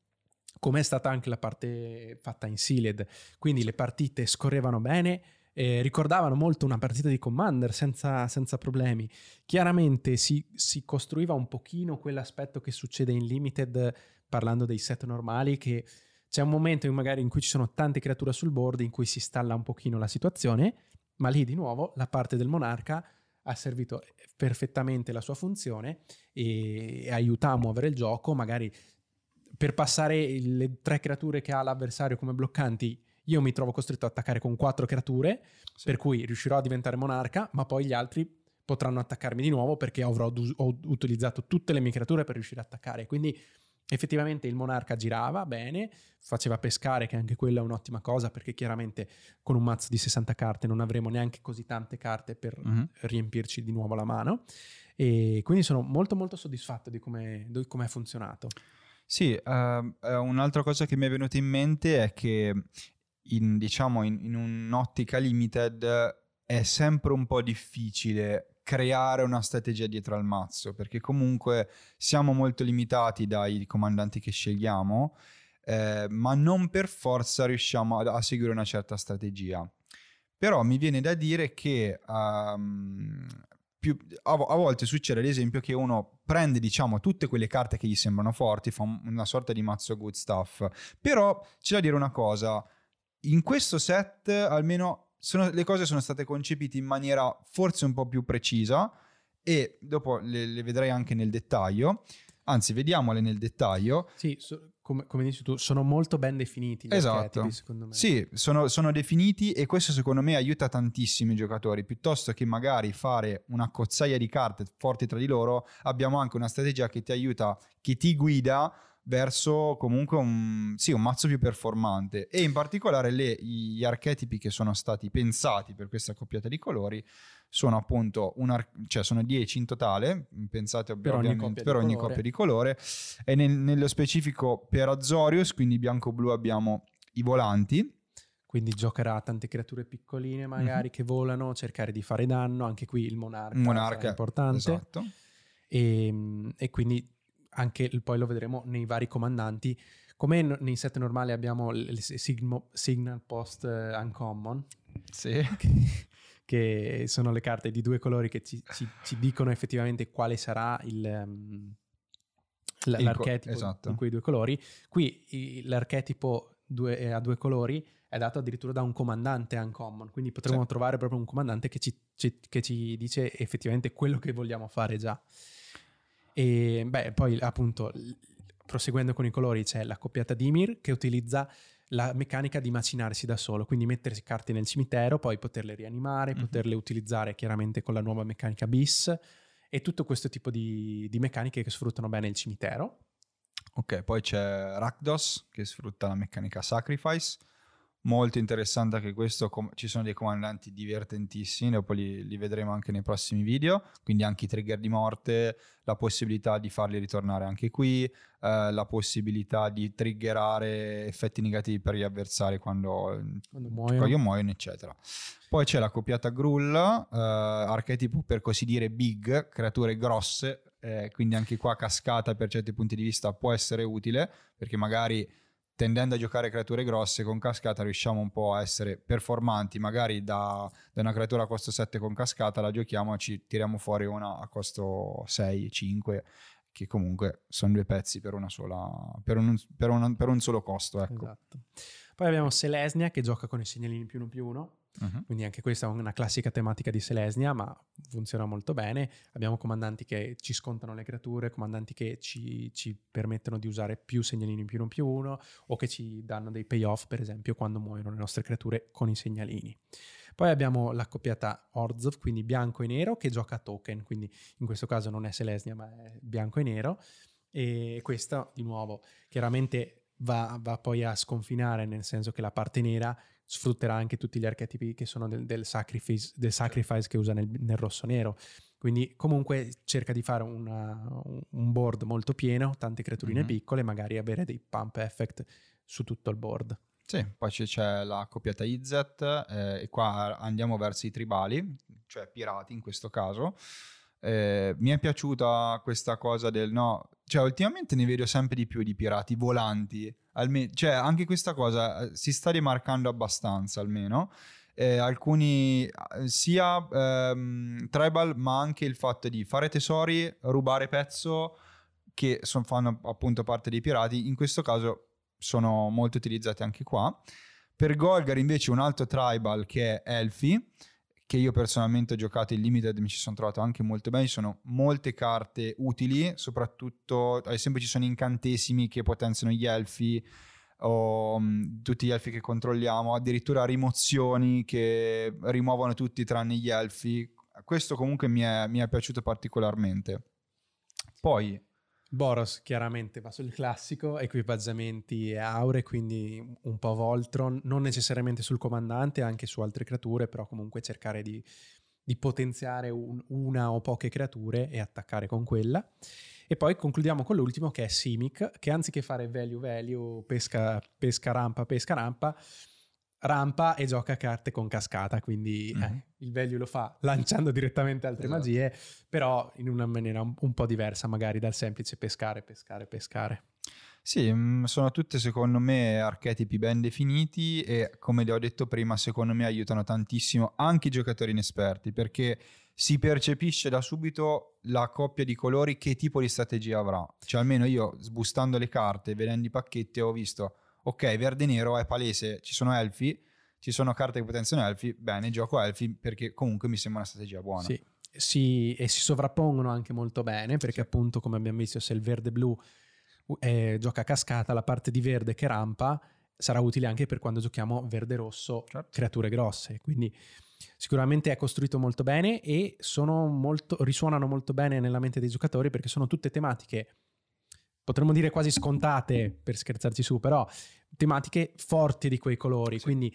come è stata anche la parte fatta in Sealed. Quindi le partite scorrevano bene, eh, ricordavano molto una partita di Commander senza, senza problemi. Chiaramente si, si, costruiva un pochino quell'aspetto che succede in Limited parlando dei set normali che c'è un momento in magari in cui ci sono tante creature sul board in cui si stalla un pochino la situazione, ma lì di nuovo la parte del monarca ha servito perfettamente la sua funzione e, e aiuta a muovere il gioco, magari per passare le tre creature che ha l'avversario come bloccanti, io mi trovo costretto ad attaccare con quattro creature, sì. per cui riuscirò a diventare monarca, ma poi gli altri potranno attaccarmi di nuovo perché avrò ho utilizzato tutte le mie creature per riuscire ad attaccare. Quindi effettivamente il monarca girava bene, faceva pescare, che anche quella è un'ottima cosa perché chiaramente con un mazzo di 60 carte non avremo neanche così tante carte per mm-hmm. riempirci di nuovo la mano. E quindi sono molto molto soddisfatto di come, di come è funzionato. Sì, uh, un'altra cosa che mi è venuta in mente è che in, diciamo, in, in un'ottica limited è sempre un po' difficile creare una strategia dietro al mazzo, perché comunque siamo molto limitati dai comandanti che scegliamo, eh, ma non per forza riusciamo a, a, seguire una certa strategia. Però mi viene da dire che um, più, a, a, volte succede ad esempio che uno prende diciamo tutte quelle carte che gli sembrano forti, fa una sorta di mazzo good stuff, però c'è da dire una cosa, in questo set almeno sono, le cose sono state concepite in maniera forse un po' più precisa e dopo le, le vedrai anche nel dettaglio. Anzi, vediamole nel dettaglio. Sì, so, come, come, dici tu, sono molto ben definiti. Esatto. secondo me. Sì, sono, sono, definiti e questo secondo me aiuta tantissimo i giocatori. Piuttosto che magari fare una cozzaia di carte forti tra di loro, abbiamo anche una strategia che ti aiuta, che ti guida verso comunque un, sì, un mazzo più performante. E in particolare le, gli archetipi che sono stati pensati per questa accoppiata di colori sono appunto un ar- cioè sono 10 in totale pensate per ogni, coppia, per di ogni coppia di colore. E nel, nello specifico per Azorius quindi bianco-blu abbiamo i volanti. Quindi giocherà tante creature piccoline magari mm-hmm. che volano cercare di fare danno. Anche qui il monarca, monarca è importante. esatto. e, ehm, e quindi anche poi lo vedremo nei vari comandanti. Come nei set normali abbiamo il sigmo, Signal Post uh, Uncommon, sì. che, che, sono le carte di due colori che ci, ci, ci dicono effettivamente quale sarà il, um, l'archetipo esatto. di quei due colori. Qui l'archetipo due, a due colori è dato addirittura da un comandante uncommon, quindi potremmo sì. trovare proprio un comandante che ci, ci, che ci dice effettivamente quello che vogliamo fare già. E beh, poi appunto, proseguendo con i colori, c'è la coppiata Dimir che utilizza la meccanica di macinarsi da solo, quindi mettersi carte nel cimitero, poi poterle rianimare, mm-hmm. poterle utilizzare chiaramente con la nuova meccanica bis e tutto questo tipo di, di meccaniche che sfruttano bene il cimitero. Ok, poi c'è Rakdos che sfrutta la meccanica Sacrifice molto interessante anche questo, com- ci sono dei comandanti divertentissimi, dopo li, li, vedremo anche nei prossimi video, quindi anche i trigger di morte, la possibilità di farli ritornare anche qui, eh, la possibilità di triggerare effetti negativi per gli avversari quando, quando muoiono. muoiono, eccetera. Poi c'è la copiata Grull, eh, archetipo per così dire big, creature grosse, eh, quindi anche qua cascata per certi punti di vista può essere utile, perché magari tendendo a giocare creature grosse con cascata riusciamo un po' a essere performanti magari da, da, una creatura a costo 7 con cascata la giochiamo e ci tiriamo fuori una a costo 6 5 che comunque sono due pezzi per una sola per un, per un, per un solo costo ecco. esatto. poi abbiamo Selesnia che gioca con i segnalini più uno più uno Uh-huh. Quindi anche questa è una classica tematica di Selesnia, ma funziona molto bene. Abbiamo comandanti che ci scontano le creature, comandanti che ci, ci permettono di usare più segnalini più uno più uno, o che ci danno dei payoff, per esempio, quando muoiono le nostre creature con i segnalini. Poi abbiamo l'accoppiata Orzov, quindi bianco e nero, che gioca a token, quindi in questo caso non è Selesnia, ma è bianco e nero. E questa, di nuovo, chiaramente va, va poi a sconfinare, nel senso che la parte nera sfrutterà anche tutti gli archetipi che sono del, del, sacrifice, del sacrifice, che usa nel, nel rosso-nero. Quindi comunque cerca di fare una, un board molto pieno, tante creaturine mm-hmm. piccole, magari avere dei pump effect su tutto il board. Sì, poi c'è la coppiata Izzet eh, e qua andiamo verso i tribali, cioè pirati in questo caso. Eh, mi è piaciuta questa cosa del no, cioè ultimamente ne vedo sempre di più di pirati volanti, almeno, cioè anche questa cosa eh, si sta rimarcando abbastanza almeno. Eh, alcuni eh, sia ehm, tribal ma anche il fatto di fare tesori, rubare pezzo che son, fanno appunto parte dei pirati, in questo caso sono molto utilizzati anche qua. Per Golgar invece un altro tribal che è Elfi, che io personalmente ho giocato in limited mi ci sono trovato anche molto bene, ci sono molte carte utili, soprattutto ad esempio ci sono incantesimi che potenziano gli elfi o um, tutti gli elfi che controlliamo, addirittura rimozioni che rimuovono tutti tranne gli elfi. Questo comunque mi è, mi è piaciuto particolarmente. Poi Boros chiaramente va sul classico, equipaggiamenti e aure, quindi un po' Voltron, non necessariamente sul comandante, anche su altre creature, però comunque cercare di, di potenziare un, una o poche creature e attaccare con quella. E poi concludiamo con l'ultimo che è Simic, che anziché fare value value, pesca, pesca rampa, pesca rampa, rampa e gioca carte con cascata, quindi Mhm. eh, il value lo fa lanciando direttamente altre Esatto. magie, però in una maniera un, un po' diversa magari dal semplice pescare, pescare, pescare. Sì, mm, sono tutte secondo me archetipi ben definiti e come le ho detto prima, secondo me aiutano tantissimo anche i giocatori inesperti perché si percepisce da subito la coppia di colori che tipo di strategia avrà. Cioè almeno io sbustando le carte, vedendo i pacchetti ho visto, ok, verde e nero è palese, ci sono elfi, ci sono carte che potenziano elfi, bene, gioco elfi perché comunque mi sembra una strategia buona. Sì, si- e si sovrappongono anche molto bene perché appunto come abbiamo visto se il verde-blu eh, gioca a cascata, la parte di verde che rampa sarà utile anche per quando giochiamo verde-rosso Certo. creature grosse, quindi sicuramente è costruito molto bene e sono molto, risuonano molto bene nella mente dei giocatori perché sono tutte tematiche potremmo dire quasi scontate per scherzarci su, però tematiche forti di quei colori, Sì. quindi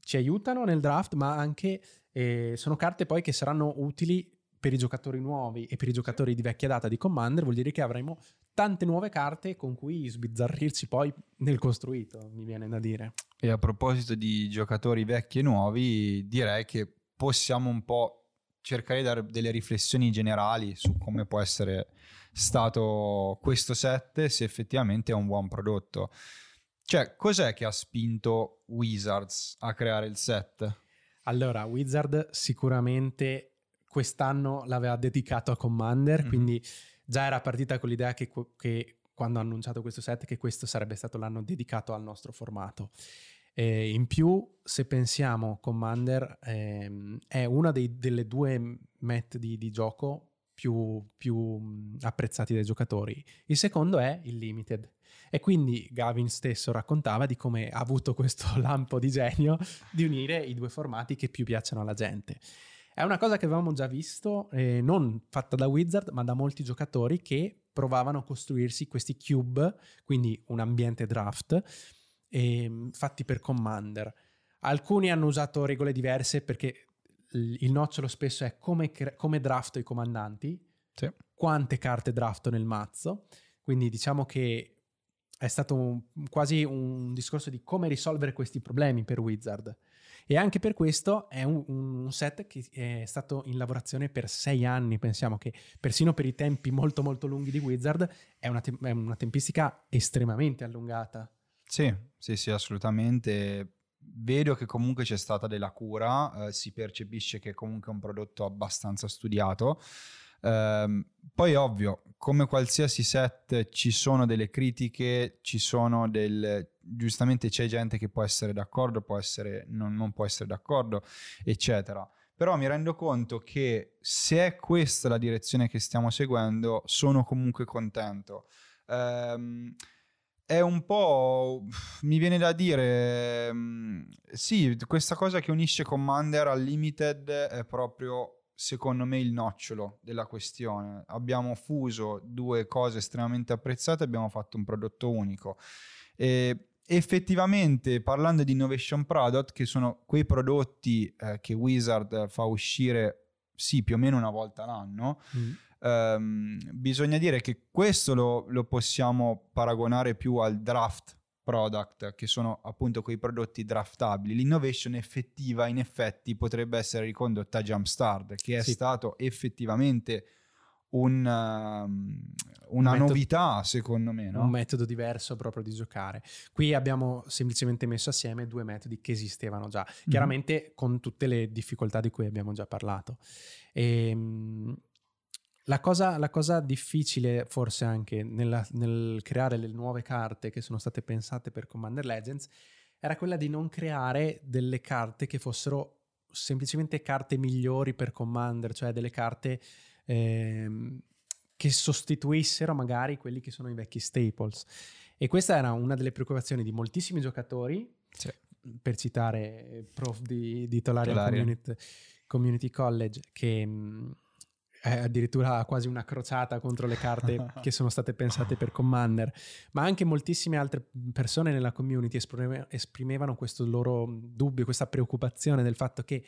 ci aiutano nel draft, ma anche eh, sono carte poi che saranno utili per i giocatori nuovi e per i giocatori di vecchia data di Commander, vuol dire che avremo tante nuove carte con cui sbizzarrirci poi nel costruito, mi viene da dire. E a proposito di giocatori vecchi e nuovi, direi che possiamo un po' cercare di dare delle riflessioni generali su come può essere stato questo set, se effettivamente è un buon prodotto. Cioè, cos'è che ha spinto Wizards a creare il set? Allora, Wizard sicuramente quest'anno l'aveva dedicato a Commander, Mhm. quindi già era partita con l'idea che, che quando ha annunciato questo set che questo sarebbe stato l'anno dedicato al nostro formato. E in più, se pensiamo, Commander ehm, è una dei- delle due met di, di gioco più, più apprezzati dai giocatori. Il secondo è il Limited. E quindi Gavin stesso raccontava di come ha avuto questo lampo di genio di unire i due formati che più piacciono alla gente. È una cosa che avevamo già visto, eh, non fatta da Wizard, ma da molti giocatori che provavano a costruirsi questi cube, quindi un ambiente draft, ehm, fatti per Commander. Alcuni hanno usato regole diverse perché il nocciolo spesso è come, come drafto i comandanti, Sì. quante carte drafto nel mazzo, quindi diciamo che è stato un- quasi un discorso di come risolvere questi problemi per Wizard. E anche per questo è un, un set che è stato in lavorazione per sei anni. Pensiamo che persino per i tempi molto molto lunghi di Wizard è una, tem- è una tempistica estremamente allungata. Sì, sì, sì, assolutamente. Vedo che comunque c'è stata della cura, eh, si percepisce che comunque è un prodotto abbastanza studiato. Ehm, poi ovvio, come qualsiasi set ci sono delle critiche, ci sono del... giustamente c'è gente che può essere d'accordo, può essere, non, non può essere d'accordo, eccetera. Però mi rendo conto che se è questa la direzione che stiamo seguendo, sono comunque contento. Ehm, è un po'. mi viene da dire. mm, sì, questa cosa che unisce Commander al Limited è proprio, secondo me, il nocciolo della questione. Abbiamo fuso due cose estremamente apprezzate, abbiamo fatto un prodotto unico. E effettivamente, parlando di innovation product, che sono quei prodotti eh, che Wizard fa uscire, sì, più o meno una volta l'anno. Ehm, bisogna dire che questo lo, lo possiamo paragonare più al draft product, che sono appunto quei prodotti draftabili. L'innovation effettiva, in effetti, potrebbe essere ricondotta a Jumpstart, che è Sì. stato effettivamente un, um, una metodo- novità, secondo me. No? un metodo diverso proprio di giocare. Qui abbiamo semplicemente messo assieme due metodi che esistevano già, chiaramente con tutte le difficoltà di cui abbiamo già parlato. Ehm, la, cosa, la cosa difficile forse anche nella- nel creare le nuove carte che sono state pensate per Commander Legends era quella di non creare delle carte che fossero semplicemente carte migliori per Commander, cioè delle carte ehm, che sostituissero magari quelli che sono i vecchi staples. E questa era una delle preoccupazioni di moltissimi giocatori, Sì. per citare prof di, di Tolarian. Community, Community College, che mh, è addirittura quasi una crociata contro le carte che sono state pensate per Commander, ma anche moltissime altre persone nella community esprime- esprimevano questo loro dubbio, questa preoccupazione del fatto che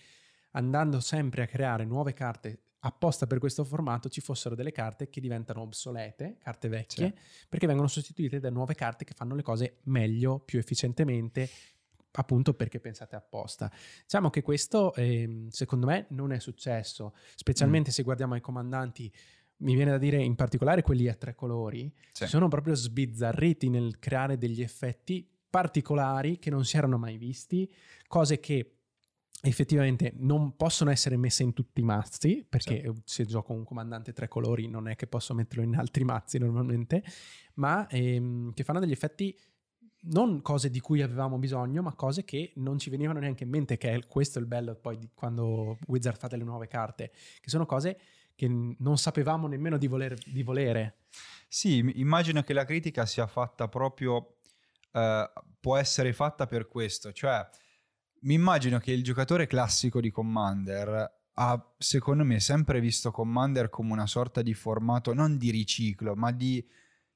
andando sempre a creare nuove carte apposta per questo formato ci fossero delle carte che diventano obsolete, carte vecchie, perché vengono sostituite da nuove carte che fanno le cose meglio, più efficientemente, appunto perché pensate apposta. Diciamo che questo eh, secondo me non è successo, specialmente mm. se guardiamo ai comandanti, mi viene da dire in particolare quelli a tre colori, sì. sono proprio sbizzarriti nel creare degli effetti particolari che non si erano mai visti, cose che effettivamente non possono essere messe in tutti i mazzi, perché sì. se gioco un comandante tre colori non è che posso metterlo in altri mazzi normalmente, ma ehm, che fanno degli effetti non cose di cui avevamo bisogno, ma cose che non ci venivano neanche in mente, che è questo il bello poi di quando Wizard fa delle nuove carte, che sono cose che non sapevamo nemmeno di, voler, di volere. Sì, immagino che la critica sia fatta proprio, eh, può essere fatta per questo, cioè mi immagino che il giocatore classico di Commander ha, secondo me, sempre visto Commander come una sorta di formato non di riciclo, ma di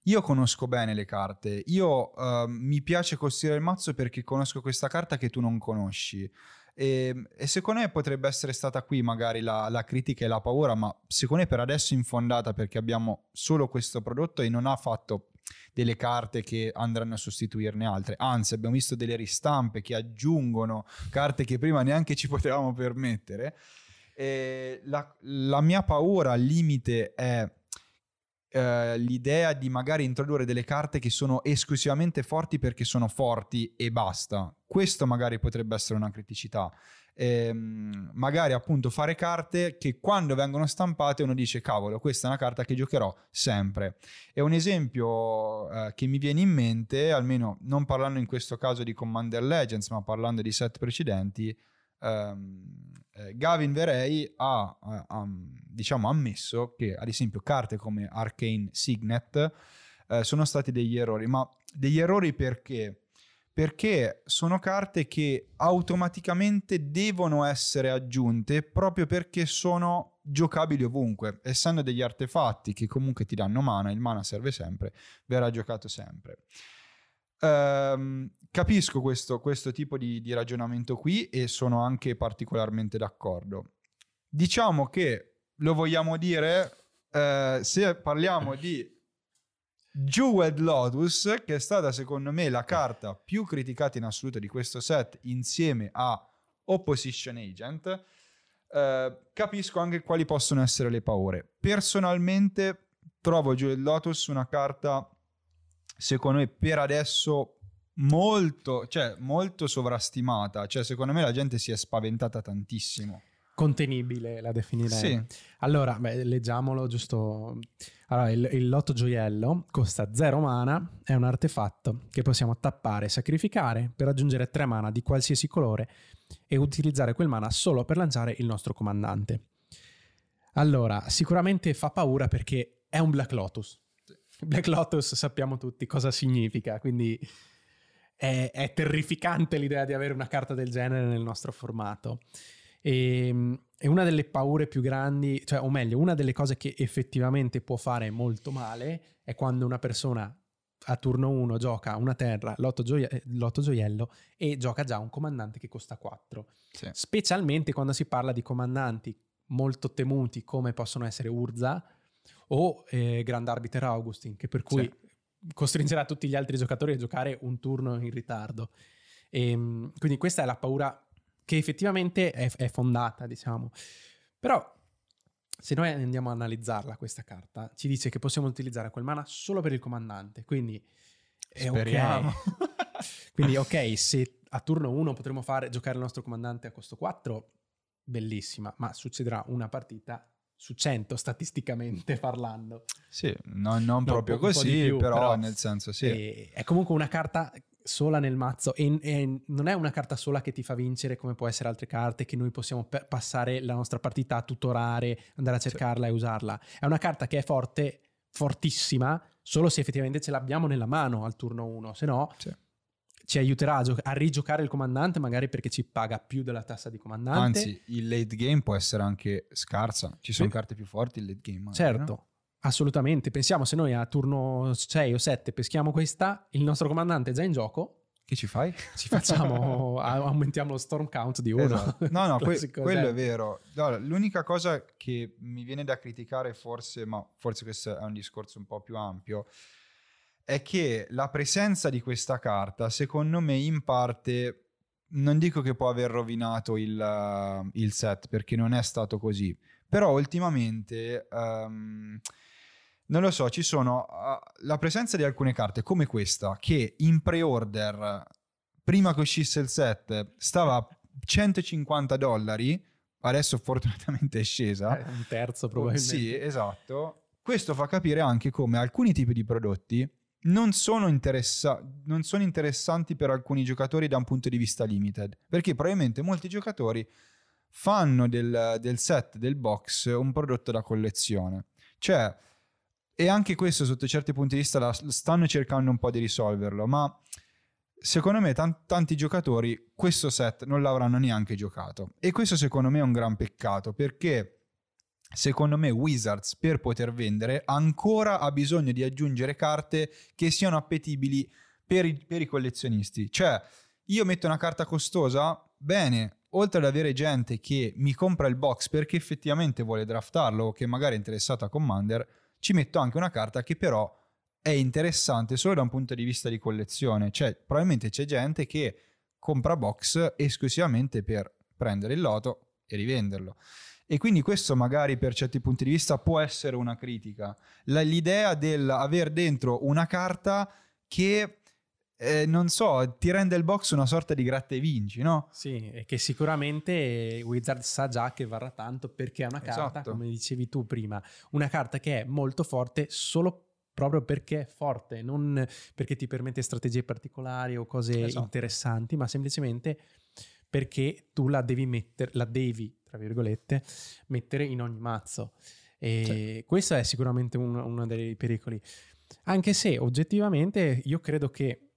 io conosco bene le carte, io uh, mi piace costruire il mazzo perché conosco questa carta che tu non conosci. E, e secondo me potrebbe essere stata qui magari la, la, critica e la paura, ma secondo me per adesso infondata perché abbiamo solo questo prodotto e non ha fatto delle carte che andranno a sostituirne altre. Anzi, abbiamo visto delle ristampe che aggiungono carte che prima neanche ci potevamo permettere. La, la, mia paura al limite è eh, l'idea di magari introdurre delle carte che sono esclusivamente forti perché sono forti e basta. Questo magari potrebbe essere una criticità. Eh, magari appunto fare carte che quando vengono stampate uno dice cavolo questa è una carta che giocherò sempre e un esempio eh, che mi viene in mente almeno non parlando in questo caso di Commander Legends ma parlando di set precedenti ehm, eh, Gavin Verey ha, ha, ha, diciamo, ammesso che ad esempio carte come Arcane Signet eh, sono stati degli errori, ma degli errori perché? Perché sono carte che automaticamente devono essere aggiunte proprio perché sono giocabili ovunque, essendo degli artefatti che comunque ti danno mana, il mana serve sempre, verrà giocato sempre. Um, capisco questo, questo tipo di, di, ragionamento qui e sono anche particolarmente d'accordo. Diciamo che lo vogliamo dire uh, se parliamo di Jeweled Lotus, che è stata secondo me la carta più criticata in assoluto di questo set insieme a Opposition Agent. Uh, capisco anche quali possono essere le paure. Personalmente trovo Jeweled Lotus una carta secondo me per adesso molto, cioè, molto sovrastimata. Cioè, secondo me la gente si è spaventata tantissimo. Contenibile la definirei. Sì. Allora, beh, leggiamolo giusto. Allora, il, il lotto gioiello costa 0 mana, è un artefatto che possiamo tappare e sacrificare per aggiungere 3 mana di qualsiasi colore e utilizzare quel mana solo per lanciare il nostro comandante. Allora, sicuramente fa paura perché è un Black Lotus. Black Lotus sappiamo tutti cosa significa, quindi è, è terrificante l'idea di avere una carta del genere nel nostro formato. E, ehm, e, una delle paure più grandi, cioè, o meglio, una delle cose che effettivamente può fare molto male è quando una persona a turno 1 gioca una terra, l'otto, gioie- l'otto gioiello e gioca già un comandante che costa 4. Sì. Specialmente quando si parla di comandanti molto temuti come possono essere Urza o eh, Grand Arbiter Augustin, che per cui sì. Costringerà tutti gli altri giocatori a giocare un turno in ritardo. E, ehm, quindi questa è la paura che effettivamente è, è fondata, diciamo. Però se noi andiamo a analizzarla questa carta, ci dice che possiamo utilizzare quel mana solo per il comandante, quindi è Speriamo. ok. quindi ok, se a turno 1 potremo fare giocare il nostro comandante a costo 4, bellissima, ma succederà una partita su 100 statisticamente parlando. Sì, no, non no, proprio così, più, però, però, nel senso sì. È, è, comunque una carta sola nel mazzo e, e, non è una carta sola che ti fa vincere come può essere altre carte che noi possiamo per passare la nostra partita a tutorare, andare a cercarla sì. e usarla. È una carta che è forte, fortissima, solo se effettivamente ce l'abbiamo nella mano al turno 1, se no sì ci aiuterà a, gio- a, rigiocare il comandante, magari perché ci paga più della tassa di comandante. Anzi, il late game può essere anche scarsa. Ci sono Beh, carte più forti il late game. Magari, certo. No? Assolutamente, pensiamo se noi a turno 6 o 7 peschiamo questa, il nostro comandante è già in gioco. Che ci fai? Ci facciamo, aumentiamo lo storm count di uno. Esatto. No, no, que- quello è vero. No, l'unica cosa che mi viene da criticare forse, ma forse questo è un discorso un po' più ampio, è che la presenza di questa carta, secondo me, in parte non dico che può aver rovinato il, uh, il set perché non è stato così, però ultimamente um, non lo so, ci sono uh, la presenza di alcune carte come questa che in pre-order prima che uscisse il set stava a 150 dollari, adesso fortunatamente è scesa. È un terzo probabilmente. Sì, esatto. Questo fa capire anche come alcuni tipi di prodotti non sono, interessa- non sono interessanti per alcuni giocatori da un punto di vista limited, perché probabilmente molti giocatori fanno del, del set, del box, un prodotto da collezione. Cioè, e anche questo sotto certi punti di vista la, stanno cercando un po' di risolverlo, ma secondo me t- tanti giocatori questo set non l'avranno neanche giocato. E questo secondo me è un gran peccato, perché secondo me Wizards per poter vendere ancora ha bisogno di aggiungere carte che siano appetibili per i, per i collezionisti. Cioè, io metto una carta costosa, bene, oltre ad avere gente che mi compra il box perché effettivamente vuole draftarlo o che magari è interessato a Commander, ci metto anche una carta che però è interessante solo da un punto di vista di collezione. Cioè, probabilmente c'è gente che compra box esclusivamente per prendere il loto e rivenderlo. E quindi questo magari per certi punti di vista può essere una critica. La, l'idea dell'aver dentro una carta che, eh, non so, ti rende il box una sorta di gratta e vinci, no? Sì, e che sicuramente Wizard sa già che varrà tanto perché è una carta, Esatto. come dicevi tu prima, una carta che è molto forte solo proprio perché è forte, non perché ti permette strategie particolari o cose Esatto. interessanti, ma semplicemente perché tu la devi mettere, la devi, tra virgolette, mettere in ogni mazzo. E questo è sicuramente un- uno dei pericoli. Anche se oggettivamente io credo che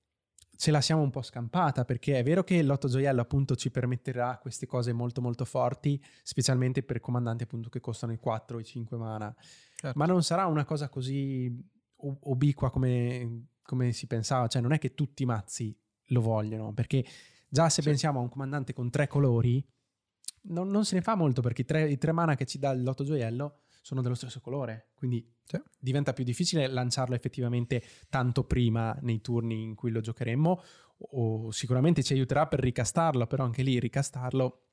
ce la siamo un po' scampata perché è vero che l'otto gioiello appunto ci permetterà queste cose molto molto forti, specialmente per comandanti appunto che costano i 4 o i 5 mana, Certo. ma non sarà una cosa così ubiqua come, come si pensava, cioè non è che tutti i mazzi lo vogliono, perché già se Sì. pensiamo a un comandante con tre colori, non, non se ne fa molto perché i tre, i tre mana che ci dà l'otto gioiello sono dello stesso colore, quindi Sì. diventa più difficile lanciarlo effettivamente tanto prima nei turni in cui lo giocheremmo, o sicuramente ci aiuterà per ricastarlo, però anche lì ricastarlo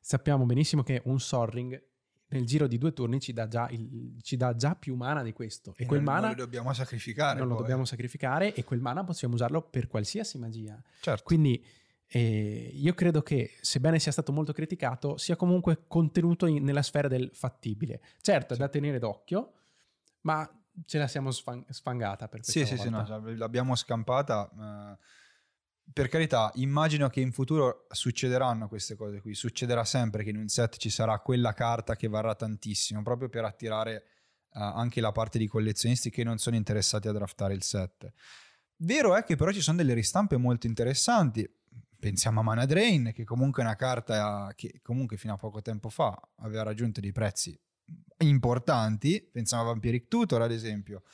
sappiamo benissimo che un Sorring nel giro di due turni ci dà già, il- ci dà già più mana di questo e, quel non, mana non lo dobbiamo sacrificare. non lo poi. dobbiamo sacrificare e quel mana possiamo usarlo per qualsiasi magia. Certo. Quindi eh, io credo che, sebbene sia stato molto criticato, sia comunque contenuto in- nella sfera del fattibile. Certo, è Sì. da tenere d'occhio, ma ce la siamo sfan- sfangata per questa Sì, sì, sì, volta. no, l'abbiamo scampata. eh, per carità, immagino che in futuro succederanno queste cose qui. Succederà sempre che in un set ci sarà quella carta che varrà tantissimo, proprio per attirare eh, anche la parte di collezionisti che non sono interessati a draftare il set. Vero è che però ci sono delle ristampe molto interessanti. Pensiamo a Mana Drain, che comunque è una carta che comunque fino a poco tempo fa aveva raggiunto dei prezzi importanti. Pensiamo a Vampiric Tutor, ad esempio.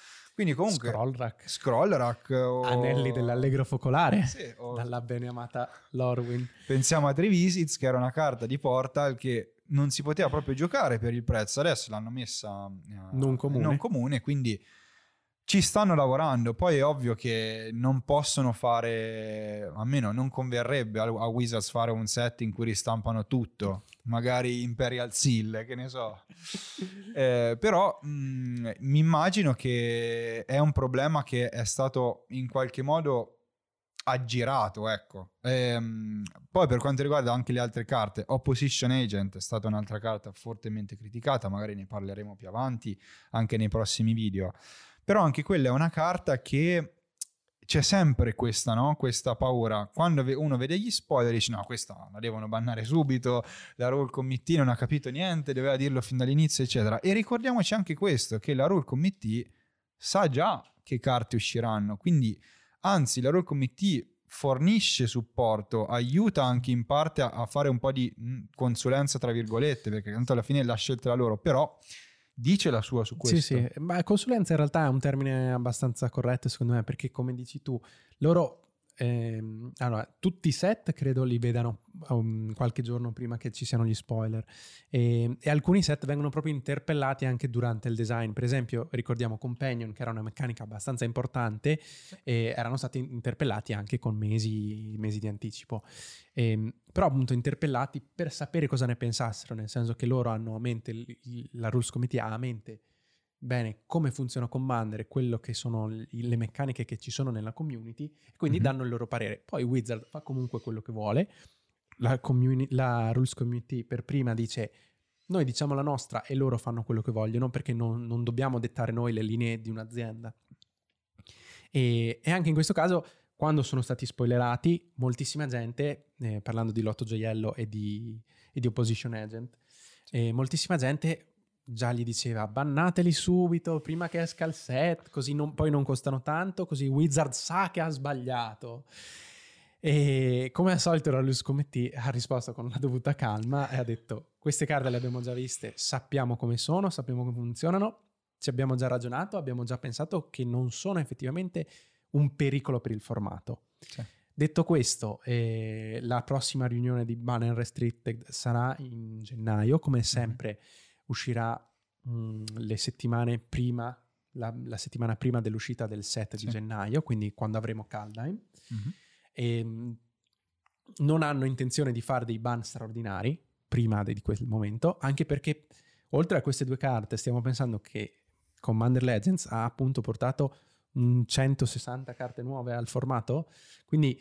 Quindi comunque Scroll rack. Scroll Rack o... Anelli dell'allegro focolare Sì, o- dalla bene amata Lorwyn. Pensiamo a Trevisits che era una carta di Portal che non si poteva proprio giocare per il prezzo, adesso l'hanno messa eh, Non comune. non comune, quindi ci stanno lavorando. Poi è ovvio che non possono fare, almeno non converrebbe a Wizards fare un set in cui ristampano tutto, magari Imperial Seal, che ne so. Eh, però mh, mi immagino che è un problema che è stato in qualche modo aggirato, ecco. Ehm, poi per quanto riguarda anche le altre carte, Opposition Agent è stata un'altra carta fortemente criticata, magari ne parleremo più avanti, anche nei prossimi video. Però anche quella è una carta che c'è sempre questa, no? questa paura. Quando uno vede gli spoiler dice no, questa la devono bannare subito, la Rule Committee non ha capito niente, doveva dirlo fin dall'inizio, eccetera. E ricordiamoci anche questo, che la Rule Committee sa già che carte usciranno, quindi anzi la Rule Committee fornisce supporto, aiuta anche in parte a, a fare un po' di consulenza, tra virgolette, perché tanto alla fine la scelta è la loro, però dice la sua su questo. Sì, sì, ma consulenza in realtà è un termine abbastanza corretto secondo me perché come dici tu, loro ehm, allora, tutti i set credo li vedano um, qualche giorno prima che ci siano gli spoiler e, e, alcuni set vengono proprio interpellati anche durante il design. Per esempio, ricordiamo Companion, che era una meccanica abbastanza importante, e erano stati interpellati anche con mesi, mesi di anticipo. E, ehm, però appunto interpellati per sapere cosa ne pensassero, nel senso che loro hanno a mente, la Rules Committee ha a mente bene come funziona Commander e quello che sono le meccaniche che ci sono nella community e quindi mm-hmm. danno il loro parere. Poi Wizard fa comunque quello che vuole. La, communi- la Rules Community per prima dice noi diciamo la nostra e loro fanno quello che vogliono perché non, non dobbiamo dettare noi le linee di un'azienda. E, e, anche in questo caso, quando sono stati spoilerati, moltissima gente, eh, parlando di Lotto Gioiello e di, e di Opposition Agent, eh, moltissima gente già gli diceva bannateli subito prima che esca il set, così non, poi non costano tanto, così Wizard sa che ha sbagliato. E come al solito Ralus Committee ha risposto con la dovuta calma e ha detto queste carte le abbiamo già viste, sappiamo come sono, sappiamo come funzionano, ci abbiamo già ragionato, abbiamo già pensato che non sono effettivamente un pericolo per il formato. Sì. Detto questo, eh, la prossima riunione di Ban Restricted sarà in gennaio, come mhm. sempre. Mm-hmm uscirà mh, le settimane prima, la, la, settimana prima dell'uscita del set sì. di gennaio, quindi quando avremo Kaldheim. Mm-hmm. E, mh, non hanno intenzione di fare dei ban straordinari prima di quel momento, anche perché oltre a queste due carte stiamo pensando che Commander Legends ha appunto portato 160 carte nuove al formato, quindi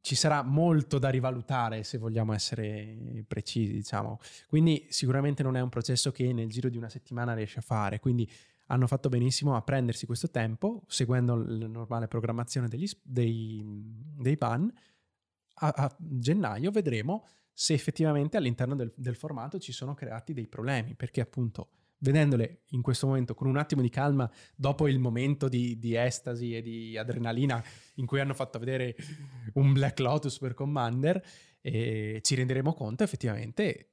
ci sarà molto da rivalutare se vogliamo essere precisi, diciamo. Quindi sicuramente non è un processo che nel giro di una settimana riesce a fare, quindi hanno fatto benissimo a prendersi questo tempo, seguendo la normale programmazione degli, dei, dei ban. A, a, gennaio vedremo se effettivamente all'interno del, del formato ci sono creati dei problemi, perché appunto vedendole in questo momento con un attimo di calma dopo il momento di, di, estasi e di adrenalina in cui hanno fatto vedere un Black Lotus per Commander, eh, ci renderemo conto effettivamente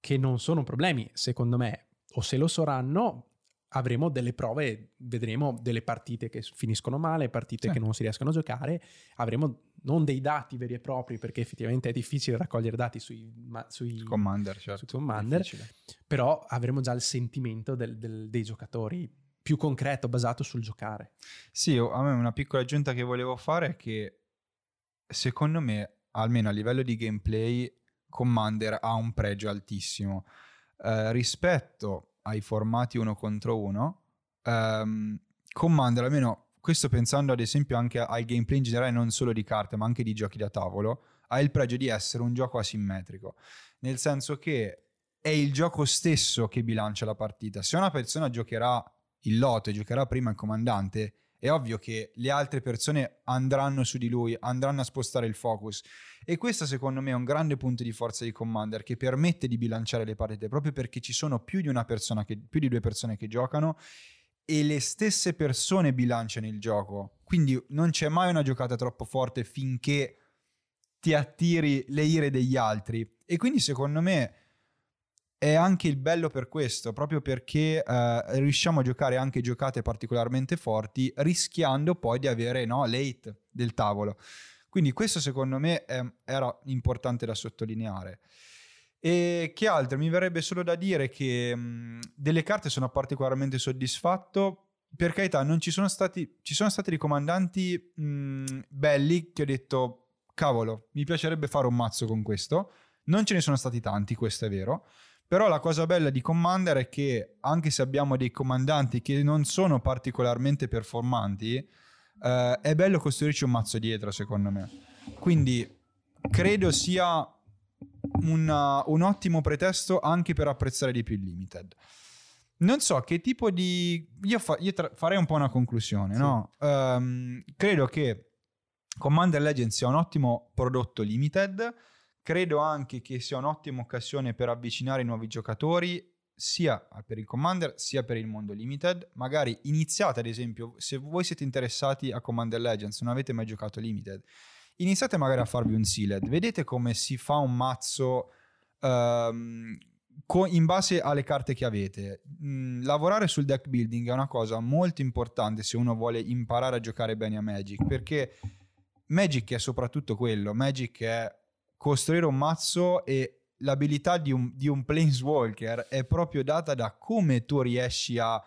che non sono problemi, secondo me, o se lo saranno avremo delle prove, vedremo delle partite che finiscono male, partite sì. che non si riescono a giocare, avremo non dei dati veri e propri perché effettivamente è difficile raccogliere dati sui, ma, sui Commander, certo. Sui commander però avremo già il sentimento del, del, dei giocatori più concreto, basato sul giocare. Sì, a me una piccola aggiunta che volevo fare è che secondo me, almeno a livello di gameplay, Commander ha un pregio altissimo. Eh, rispetto ai formati uno contro uno, ehm, Commander almeno questo pensando ad esempio anche al gameplay in generale non solo di carte ma anche di giochi da tavolo, ha il pregio di essere un gioco asimmetrico, nel senso che è il gioco stesso che bilancia la partita. Se una persona giocherà il loto e giocherà prima il comandante, è ovvio che le altre persone andranno su di lui, andranno a spostare il focus. E questo secondo me è un grande punto di forza di Commander che permette di bilanciare le partite proprio perché ci sono più di che, più di due persone che giocano e le stesse persone bilanciano il gioco. Quindi non c'è mai una giocata troppo forte finché ti attiri le ire degli altri. E quindi secondo me è anche il bello per questo, proprio perché eh, riusciamo a giocare anche giocate particolarmente forti, rischiando poi di avere no, late del tavolo. Quindi questo secondo me eh, era importante da sottolineare. E che altro? Mi verrebbe solo da dire che mh, delle carte sono particolarmente soddisfatto. Per carità, non ci sono stati, ci sono stati dei comandanti mh, belli che ho detto, cavolo, mi piacerebbe fare un mazzo con questo. Non ce ne sono stati tanti, questo è vero. Però la cosa bella di Commander è che anche se abbiamo dei comandanti che non sono particolarmente performanti, eh, è bello costruirci un mazzo dietro, secondo me. Quindi credo sia una, un ottimo pretesto anche per apprezzare di più il limited. Non so che tipo di... Io, fa, io tra... farei un po' una conclusione, sì. no? Um, credo che Commander Legends sia un ottimo prodotto limited, credo anche che sia un'ottima occasione per avvicinare nuovi giocatori sia per il Commander sia per il mondo limited. Magari iniziate ad esempio, se voi siete interessati a Commander Legends, non avete mai giocato limited, iniziate magari a farvi un sealed, vedete come si fa un mazzo um, co- in base alle carte che avete. Mm, lavorare sul deck building è una cosa molto importante se uno vuole imparare a giocare bene a Magic, perché Magic è soprattutto quello. Magic è costruire un mazzo e l'abilità di un, di un Planeswalker è proprio data da come tu riesci a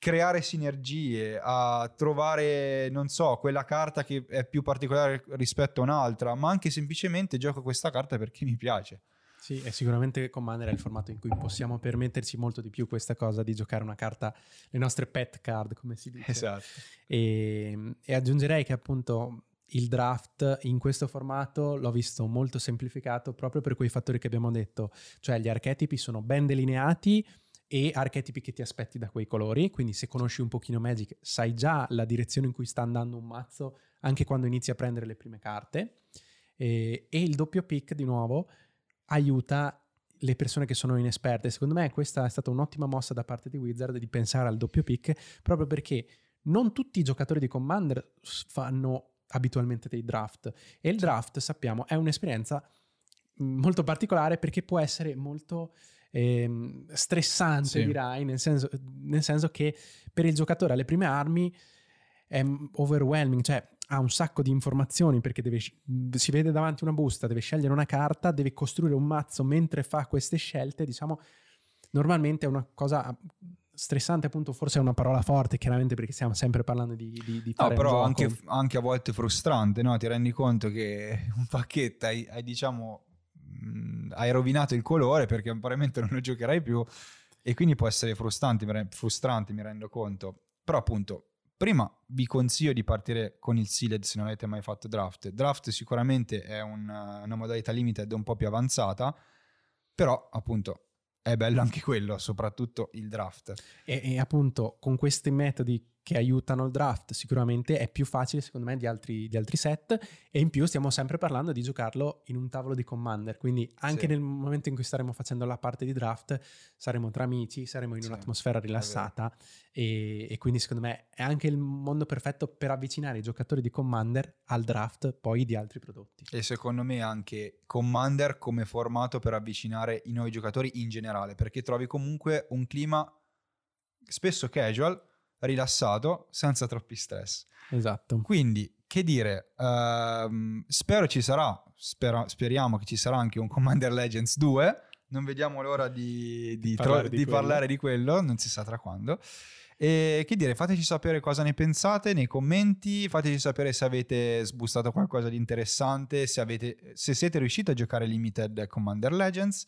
creare sinergie, a trovare, non so, quella carta che è più particolare rispetto a un'altra, ma anche semplicemente gioco questa carta perché mi piace. Sì, e sicuramente Commander è il formato in cui possiamo permetterci molto di più questa cosa di giocare una carta, le nostre pet card, come si dice. Esatto. E, e aggiungerei che appunto il draft in questo formato l'ho visto molto semplificato proprio per quei fattori che abbiamo detto, cioè gli archetipi sono ben delineati e archetipi che ti aspetti da quei colori, quindi se conosci un pochino Magic sai già la direzione in cui sta andando un mazzo anche quando inizi a prendere le prime carte e, e il doppio pick di nuovo aiuta le persone che sono inesperte. Secondo me questa è stata un'ottima mossa da parte di Wizard di pensare al doppio pick proprio perché non tutti i giocatori di Commander fanno abitualmente dei draft. E il draft, sappiamo, è un'esperienza mm, molto particolare perché può essere molto eh, stressante, sì. direi, nel senso, nel senso, che per il giocatore alle prime armi è overwhelming, cioè ha un sacco di informazioni perché deve, si vede davanti una busta, deve scegliere una carta, deve costruire un mazzo mentre fa queste scelte, diciamo, normalmente è una cosa stressante appunto forse è una parola forte chiaramente perché stiamo sempre parlando di, di, di no però anche, anche, a volte frustrante no? ti rendi conto che un pacchetto hai, hai diciamo mh, hai rovinato il colore perché probabilmente non lo giocherai più e quindi può essere frustrante, frustrante mi rendo conto. Però appunto prima vi consiglio di partire con il sealed se non avete mai fatto draft. Draft sicuramente è una, una modalità limited un po' più avanzata però appunto è bello anche quello, soprattutto il draft. E, e, appunto con questi metodi che aiutano il draft sicuramente è più facile secondo me di altri, di altri, set. E in più stiamo sempre parlando di giocarlo in un tavolo di commander. Quindi anche sì. nel momento in cui staremo facendo la parte di draft saremo tra amici saremo in sì, un'atmosfera rilassata. E, e, quindi secondo me è anche il mondo perfetto per avvicinare i giocatori di commander al draft poi di altri prodotti. E secondo me anche commander come formato per avvicinare i nuovi giocatori in generale perché trovi comunque un clima spesso casual rilassato, senza troppi stress. Esatto. Quindi, che dire, uh, spero ci sarà, spero, speriamo che ci sarà anche un Commander Legends 2, non vediamo l'ora di, di, parlare, tro- di, di parlare di quello, non si sa tra quando. E che dire, fateci sapere cosa ne pensate nei commenti, fateci sapere se avete sbustato qualcosa di interessante, se, avete, se siete riusciti a giocare Limited Commander Legends.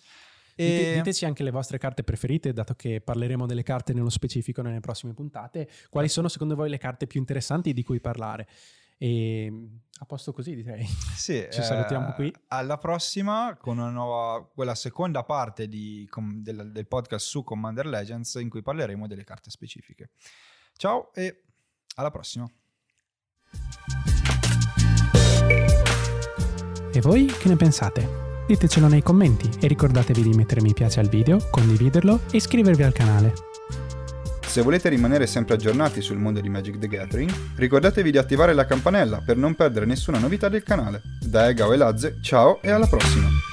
E... Diteci anche le vostre carte preferite, dato che parleremo delle carte nello specifico nelle prossime puntate. Quali sono secondo voi le carte più interessanti di cui parlare? E a posto così direi. Sì, ci salutiamo eh, qui. Alla prossima con una nuova, quella seconda parte di, del, del podcast su Commander Legends in cui parleremo delle carte specifiche. Ciao e alla prossima. E voi che ne pensate? Ditecelo nei commenti e ricordatevi di mettere mi piace al video, condividerlo e iscrivervi al canale. Se volete rimanere sempre aggiornati sul mondo di Magic the Gathering, ricordatevi di attivare la campanella per non perdere nessuna novità del canale. Da Egao e Lazze, ciao e alla prossima!